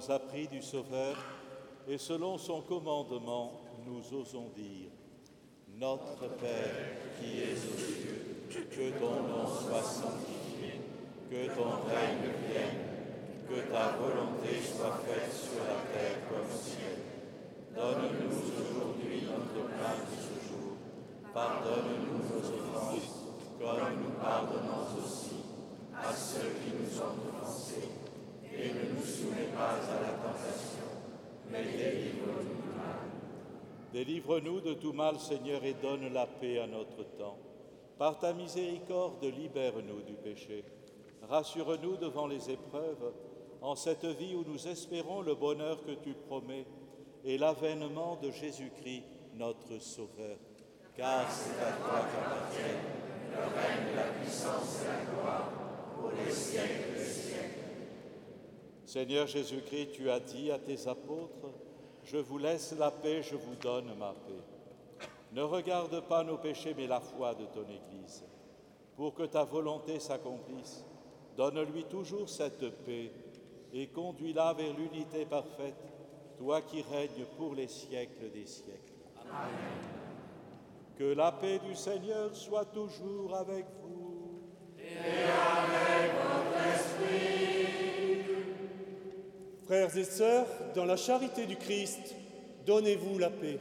Nous l'avons appris du Sauveur, et selon son commandement, nous osons dire, Notre Père qui es aux cieux, que ton nom soit sanctifié, que ton règne vienne, que ta volonté soit faite sur la terre comme au ciel. Donne-nous aujourd'hui notre pain de ce jour. Pardonne-nous nos offenses, comme nous pardonnons aussi à ceux qui nous ont offensés. Et ne nous soumets pas à la tentation, mais délivre-nous du mal. Délivre-nous de tout mal, Seigneur, et donne la paix à notre temps. Par ta miséricorde, libère-nous du péché. Rassure-nous devant les épreuves, en cette vie où nous espérons le bonheur que tu promets et l'avènement de Jésus-Christ, notre Sauveur. Car c'est à toi qu'appartiennent le règne, la puissance et la gloire pour les siècles siècles. Seigneur Jésus-Christ, tu as dit à tes apôtres, je vous laisse la paix, je vous donne ma paix. Ne regarde pas nos péchés, mais la foi de ton Église. Pour que ta volonté s'accomplisse, donne-lui toujours cette paix et conduis-la vers l'unité parfaite, toi qui règnes pour les siècles des siècles. Amen. Que la paix du Seigneur soit toujours avec vous. Et Frères et sœurs, dans la charité du Christ, donnez-vous la paix.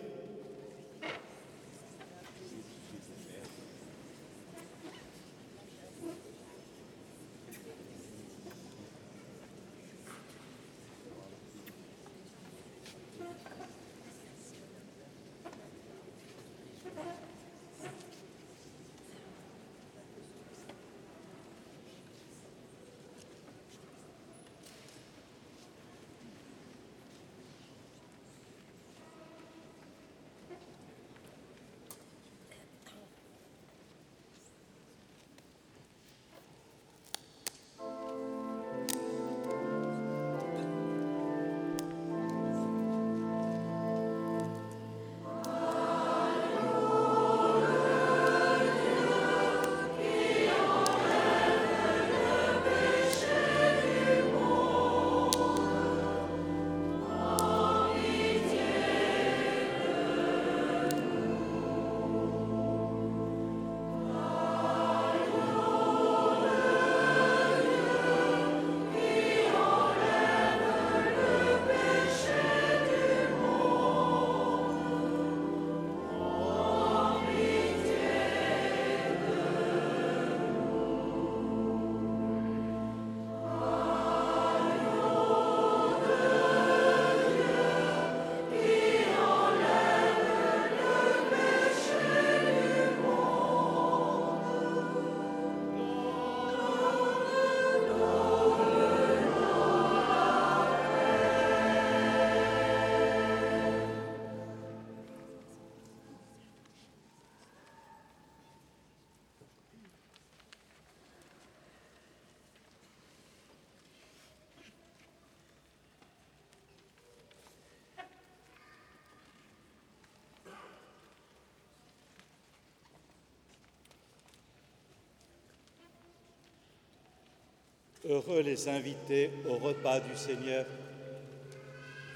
Heureux les invités au repas du Seigneur.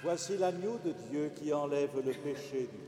Voici l'agneau de Dieu qui enlève le péché du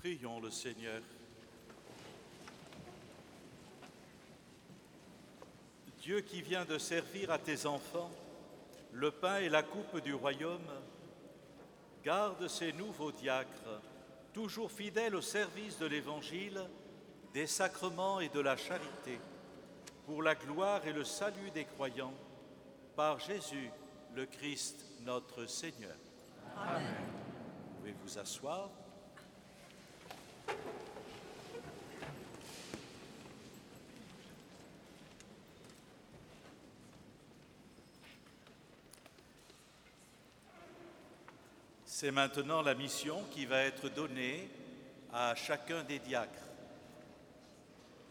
Prions le Seigneur. Dieu qui vient de servir à tes enfants le pain et la coupe du royaume, garde ces nouveaux diacres, toujours fidèles au service de l'Évangile, des sacrements et de la charité, pour la gloire et le salut des croyants, par Jésus le Christ notre Seigneur. Amen. Vous pouvez vous asseoir. C'est maintenant la mission qui va être donnée à chacun des diacres.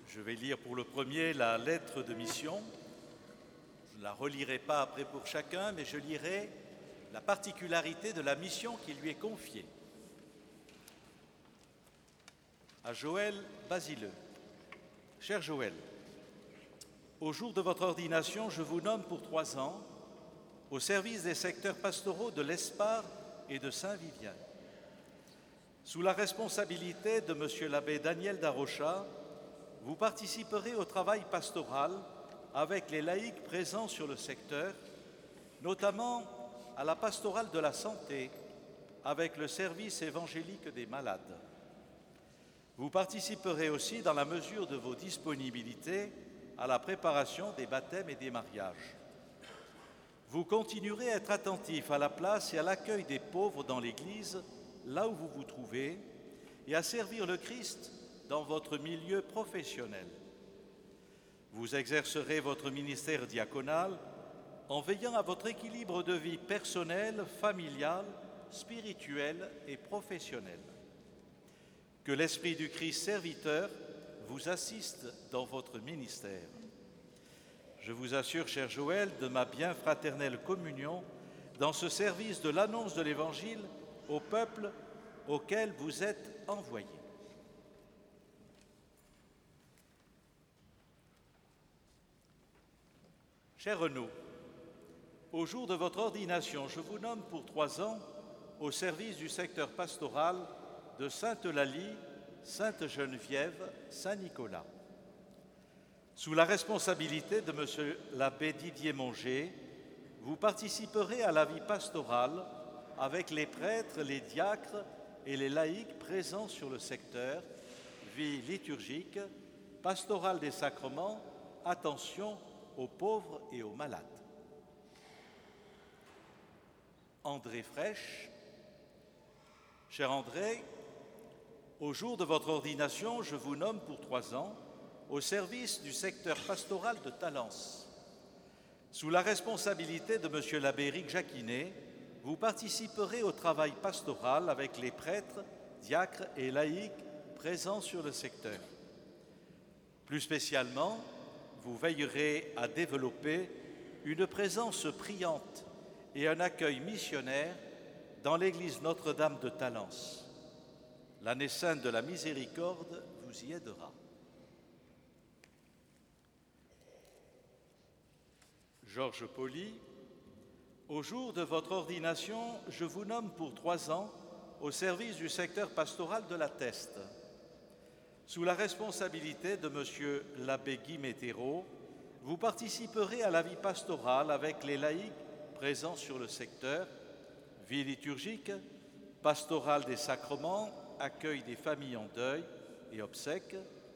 Je vais lire pour le premier la lettre de mission. Je ne la relirai pas après pour chacun, mais je lirai la particularité de la mission qui lui est confiée. À Joël Basileux. Cher Joël, au jour de votre ordination, je vous nomme pour trois ans au service des secteurs pastoraux de l'Espar et de Saint-Vivien. Sous la responsabilité de Monsieur l'abbé Daniel Darocha, vous participerez au travail pastoral avec les laïcs présents sur le secteur, notamment à la pastorale de la santé avec le service évangélique des malades. Vous participerez aussi, dans la mesure de vos disponibilités, à la préparation des baptêmes et des mariages. Vous continuerez à être attentif à la place et à l'accueil des pauvres dans l'Église, là où vous vous trouvez, et à servir le Christ dans votre milieu professionnel. Vous exercerez votre ministère diaconal en veillant à votre équilibre de vie personnelle, familiale, spirituelle et professionnelle. Que l'Esprit du Christ serviteur vous assiste dans votre ministère. Je vous assure, cher Joël, de ma bien fraternelle communion dans ce service de l'annonce de l'Évangile au peuple auquel vous êtes envoyé. Cher Renaud, au jour de votre ordination, je vous nomme pour trois ans au service du secteur pastoral de Sainte-Eulalie, Sainte-Geneviève, Saint-Nicolas. Sous la responsabilité de M. l'abbé Didier Monger, vous participerez à la vie pastorale avec les prêtres, les diacres et les laïcs présents sur le secteur, vie liturgique, pastorale des sacrements, attention aux pauvres et aux malades. André Fraîche. Cher André, au jour de votre ordination, je vous nomme pour trois ans au service du secteur pastoral de Talence. Sous la responsabilité de M. l'abbé Éric Jacquinet, vous participerez au travail pastoral avec les prêtres, diacres et laïcs présents sur le secteur. Plus spécialement, vous veillerez à développer une présence priante et un accueil missionnaire dans l'église Notre-Dame de Talence. L'année sainte de la miséricorde vous y aidera. Georges Poli, au jour de votre ordination, je vous nomme pour trois ans au service du secteur pastoral de la Teste. Sous la responsabilité de M. l'abbé Guy Météro, vous participerez à la vie pastorale avec les laïcs présents sur le secteur, vie liturgique, pastorale des sacrements, accueil des familles en deuil et obsèques,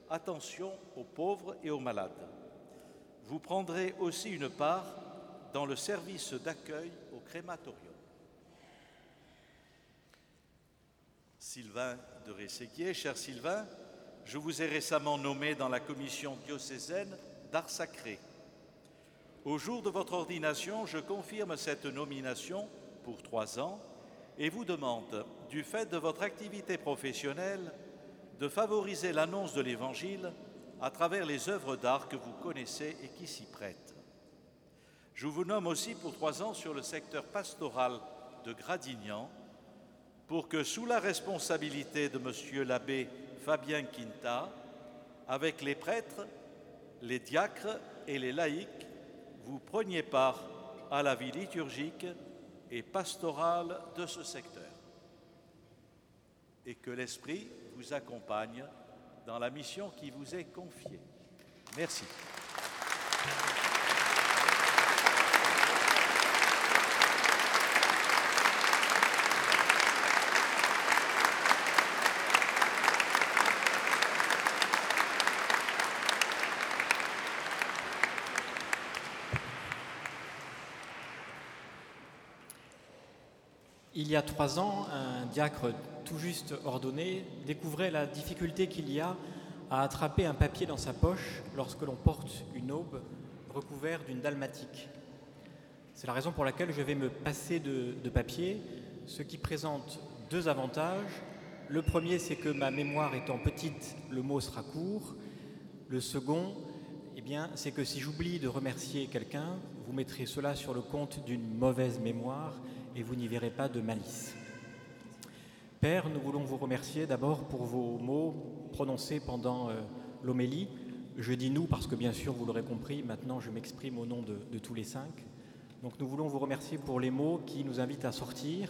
attention aux pauvres et aux malades. Vous prendrez aussi une part dans le service d'accueil au crématorium. Sylvain de Rességuier, cher Sylvain, je vous ai récemment nommé dans la commission diocésaine d'art sacré. Au jour de votre ordination, je confirme cette nomination pour trois ans et vous demande, du fait de votre activité professionnelle, de favoriser l'annonce de l'Évangile à travers les œuvres d'art que vous connaissez et qui s'y prêtent. Je vous nomme aussi pour trois ans sur le secteur pastoral de Gradignan pour que, sous la responsabilité de Monsieur l'abbé Fabien Quinta, avec les prêtres, les diacres et les laïcs, vous preniez part à la vie liturgique et pastorale de ce secteur. Et que l'Esprit vous accompagne dans la mission qui vous est confiée. Merci. Y a trois ans, un diacre tout juste ordonné découvrait la difficulté qu'il y a à attraper un papier dans sa poche lorsque l'on porte une aube recouverte d'une dalmatique. C'est la raison pour laquelle je vais me passer de, de papier, ce qui présente deux avantages. Le premier, c'est que ma mémoire étant petite, le mot sera court. Le second, eh bien, c'est que si j'oublie de remercier quelqu'un, vous mettrez cela sur le compte d'une mauvaise mémoire et vous n'y verrez pas de malice. Père, nous voulons vous remercier d'abord pour vos mots prononcés pendant euh, l'homélie. Je dis nous parce que bien sûr, vous l'aurez compris, maintenant je m'exprime au nom de, de tous les cinq. Donc nous voulons vous remercier pour les mots qui nous invitent à sortir,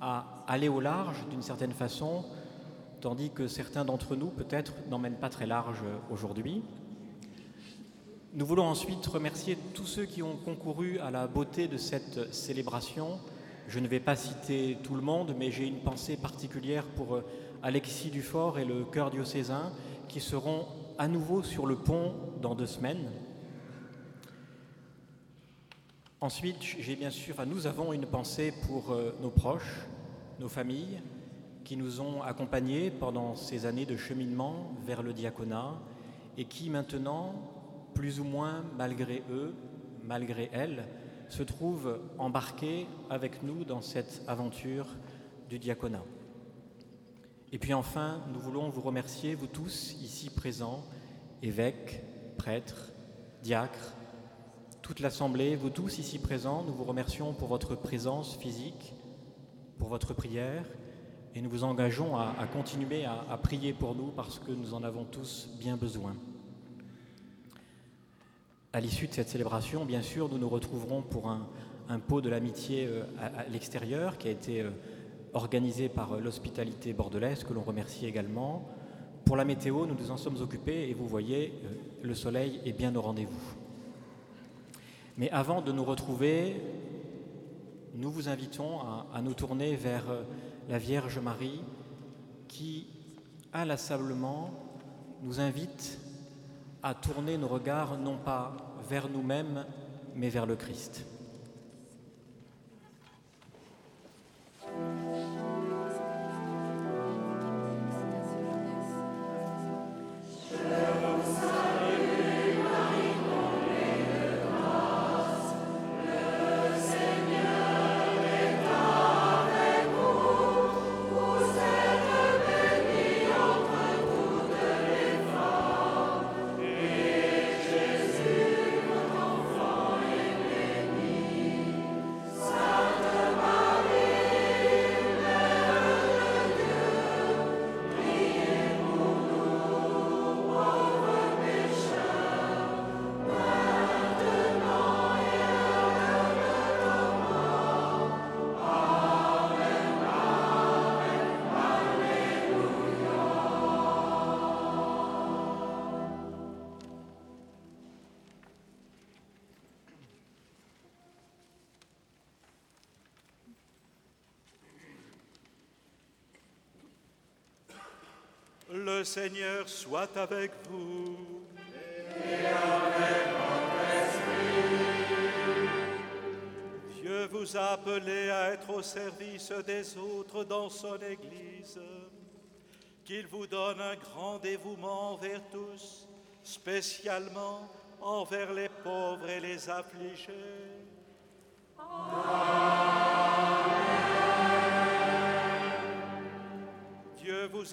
à aller au large d'une certaine façon, tandis que certains d'entre nous peut-être n'emmènent pas très large aujourd'hui. Nous voulons ensuite remercier tous ceux qui ont concouru à la beauté de cette célébration. Je ne vais pas citer tout le monde, mais j'ai une pensée particulière pour euh, Alexis Dufort et le chœur diocésain qui seront à nouveau sur le pont dans deux semaines. Ensuite, bien sûr, nous avons une pensée pour euh, nos proches, nos familles, qui nous ont accompagnés pendant ces années de cheminement vers le diaconat et qui maintenant, plus ou moins malgré eux, malgré elles, se trouvent embarqués avec nous dans cette aventure du diaconat. Et puis enfin, nous voulons vous remercier, vous tous ici présents, évêques, prêtres, diacres, toute l'Assemblée, vous tous ici présents, nous vous remercions pour votre présence physique, pour votre prière, et nous vous engageons à, continuer à prier pour nous parce que nous en avons tous bien besoin. À l'issue de cette célébration, bien sûr, nous nous retrouverons pour un, pot de l'amitié euh, à, l'extérieur qui a été euh, organisé par euh, l'hospitalité bordelaise, que l'on remercie également. Pour la météo, nous nous en sommes occupés et vous voyez, le soleil est bien au rendez-vous. Mais avant de nous retrouver, nous vous invitons à, à nous tourner vers la Vierge Marie qui, inlassablement, nous invite à tourner nos regards non pas vers nous-mêmes, mais vers le Christ. Seigneur soit avec vous. Dieu vous a appelé à être au service des autres dans son Église. Qu'il vous donne un grand dévouement envers tous, spécialement envers les pauvres et les affligés.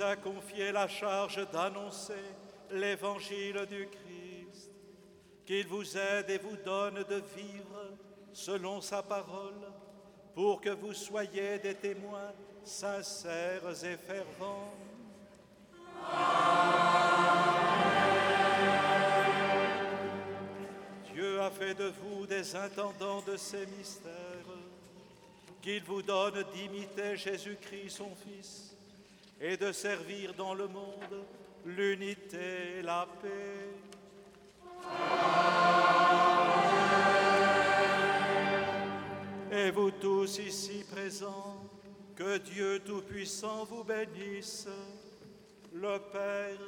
A confié la charge d'annoncer l'évangile du Christ, qu'il vous aide et vous donne de vivre selon sa parole, pour que vous soyez des témoins sincères et fervents. Dieu a fait de vous des intendants de ces mystères, qu'il vous donne d'imiter Jésus-Christ, son Fils et de servir dans le monde l'unité et la paix. Et vous tous ici présents, que Dieu Tout-Puissant vous bénisse, le Père,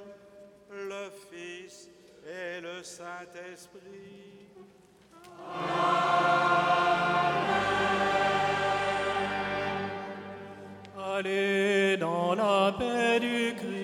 le Fils et le Saint-Esprit. Allez dans la paix du Christ.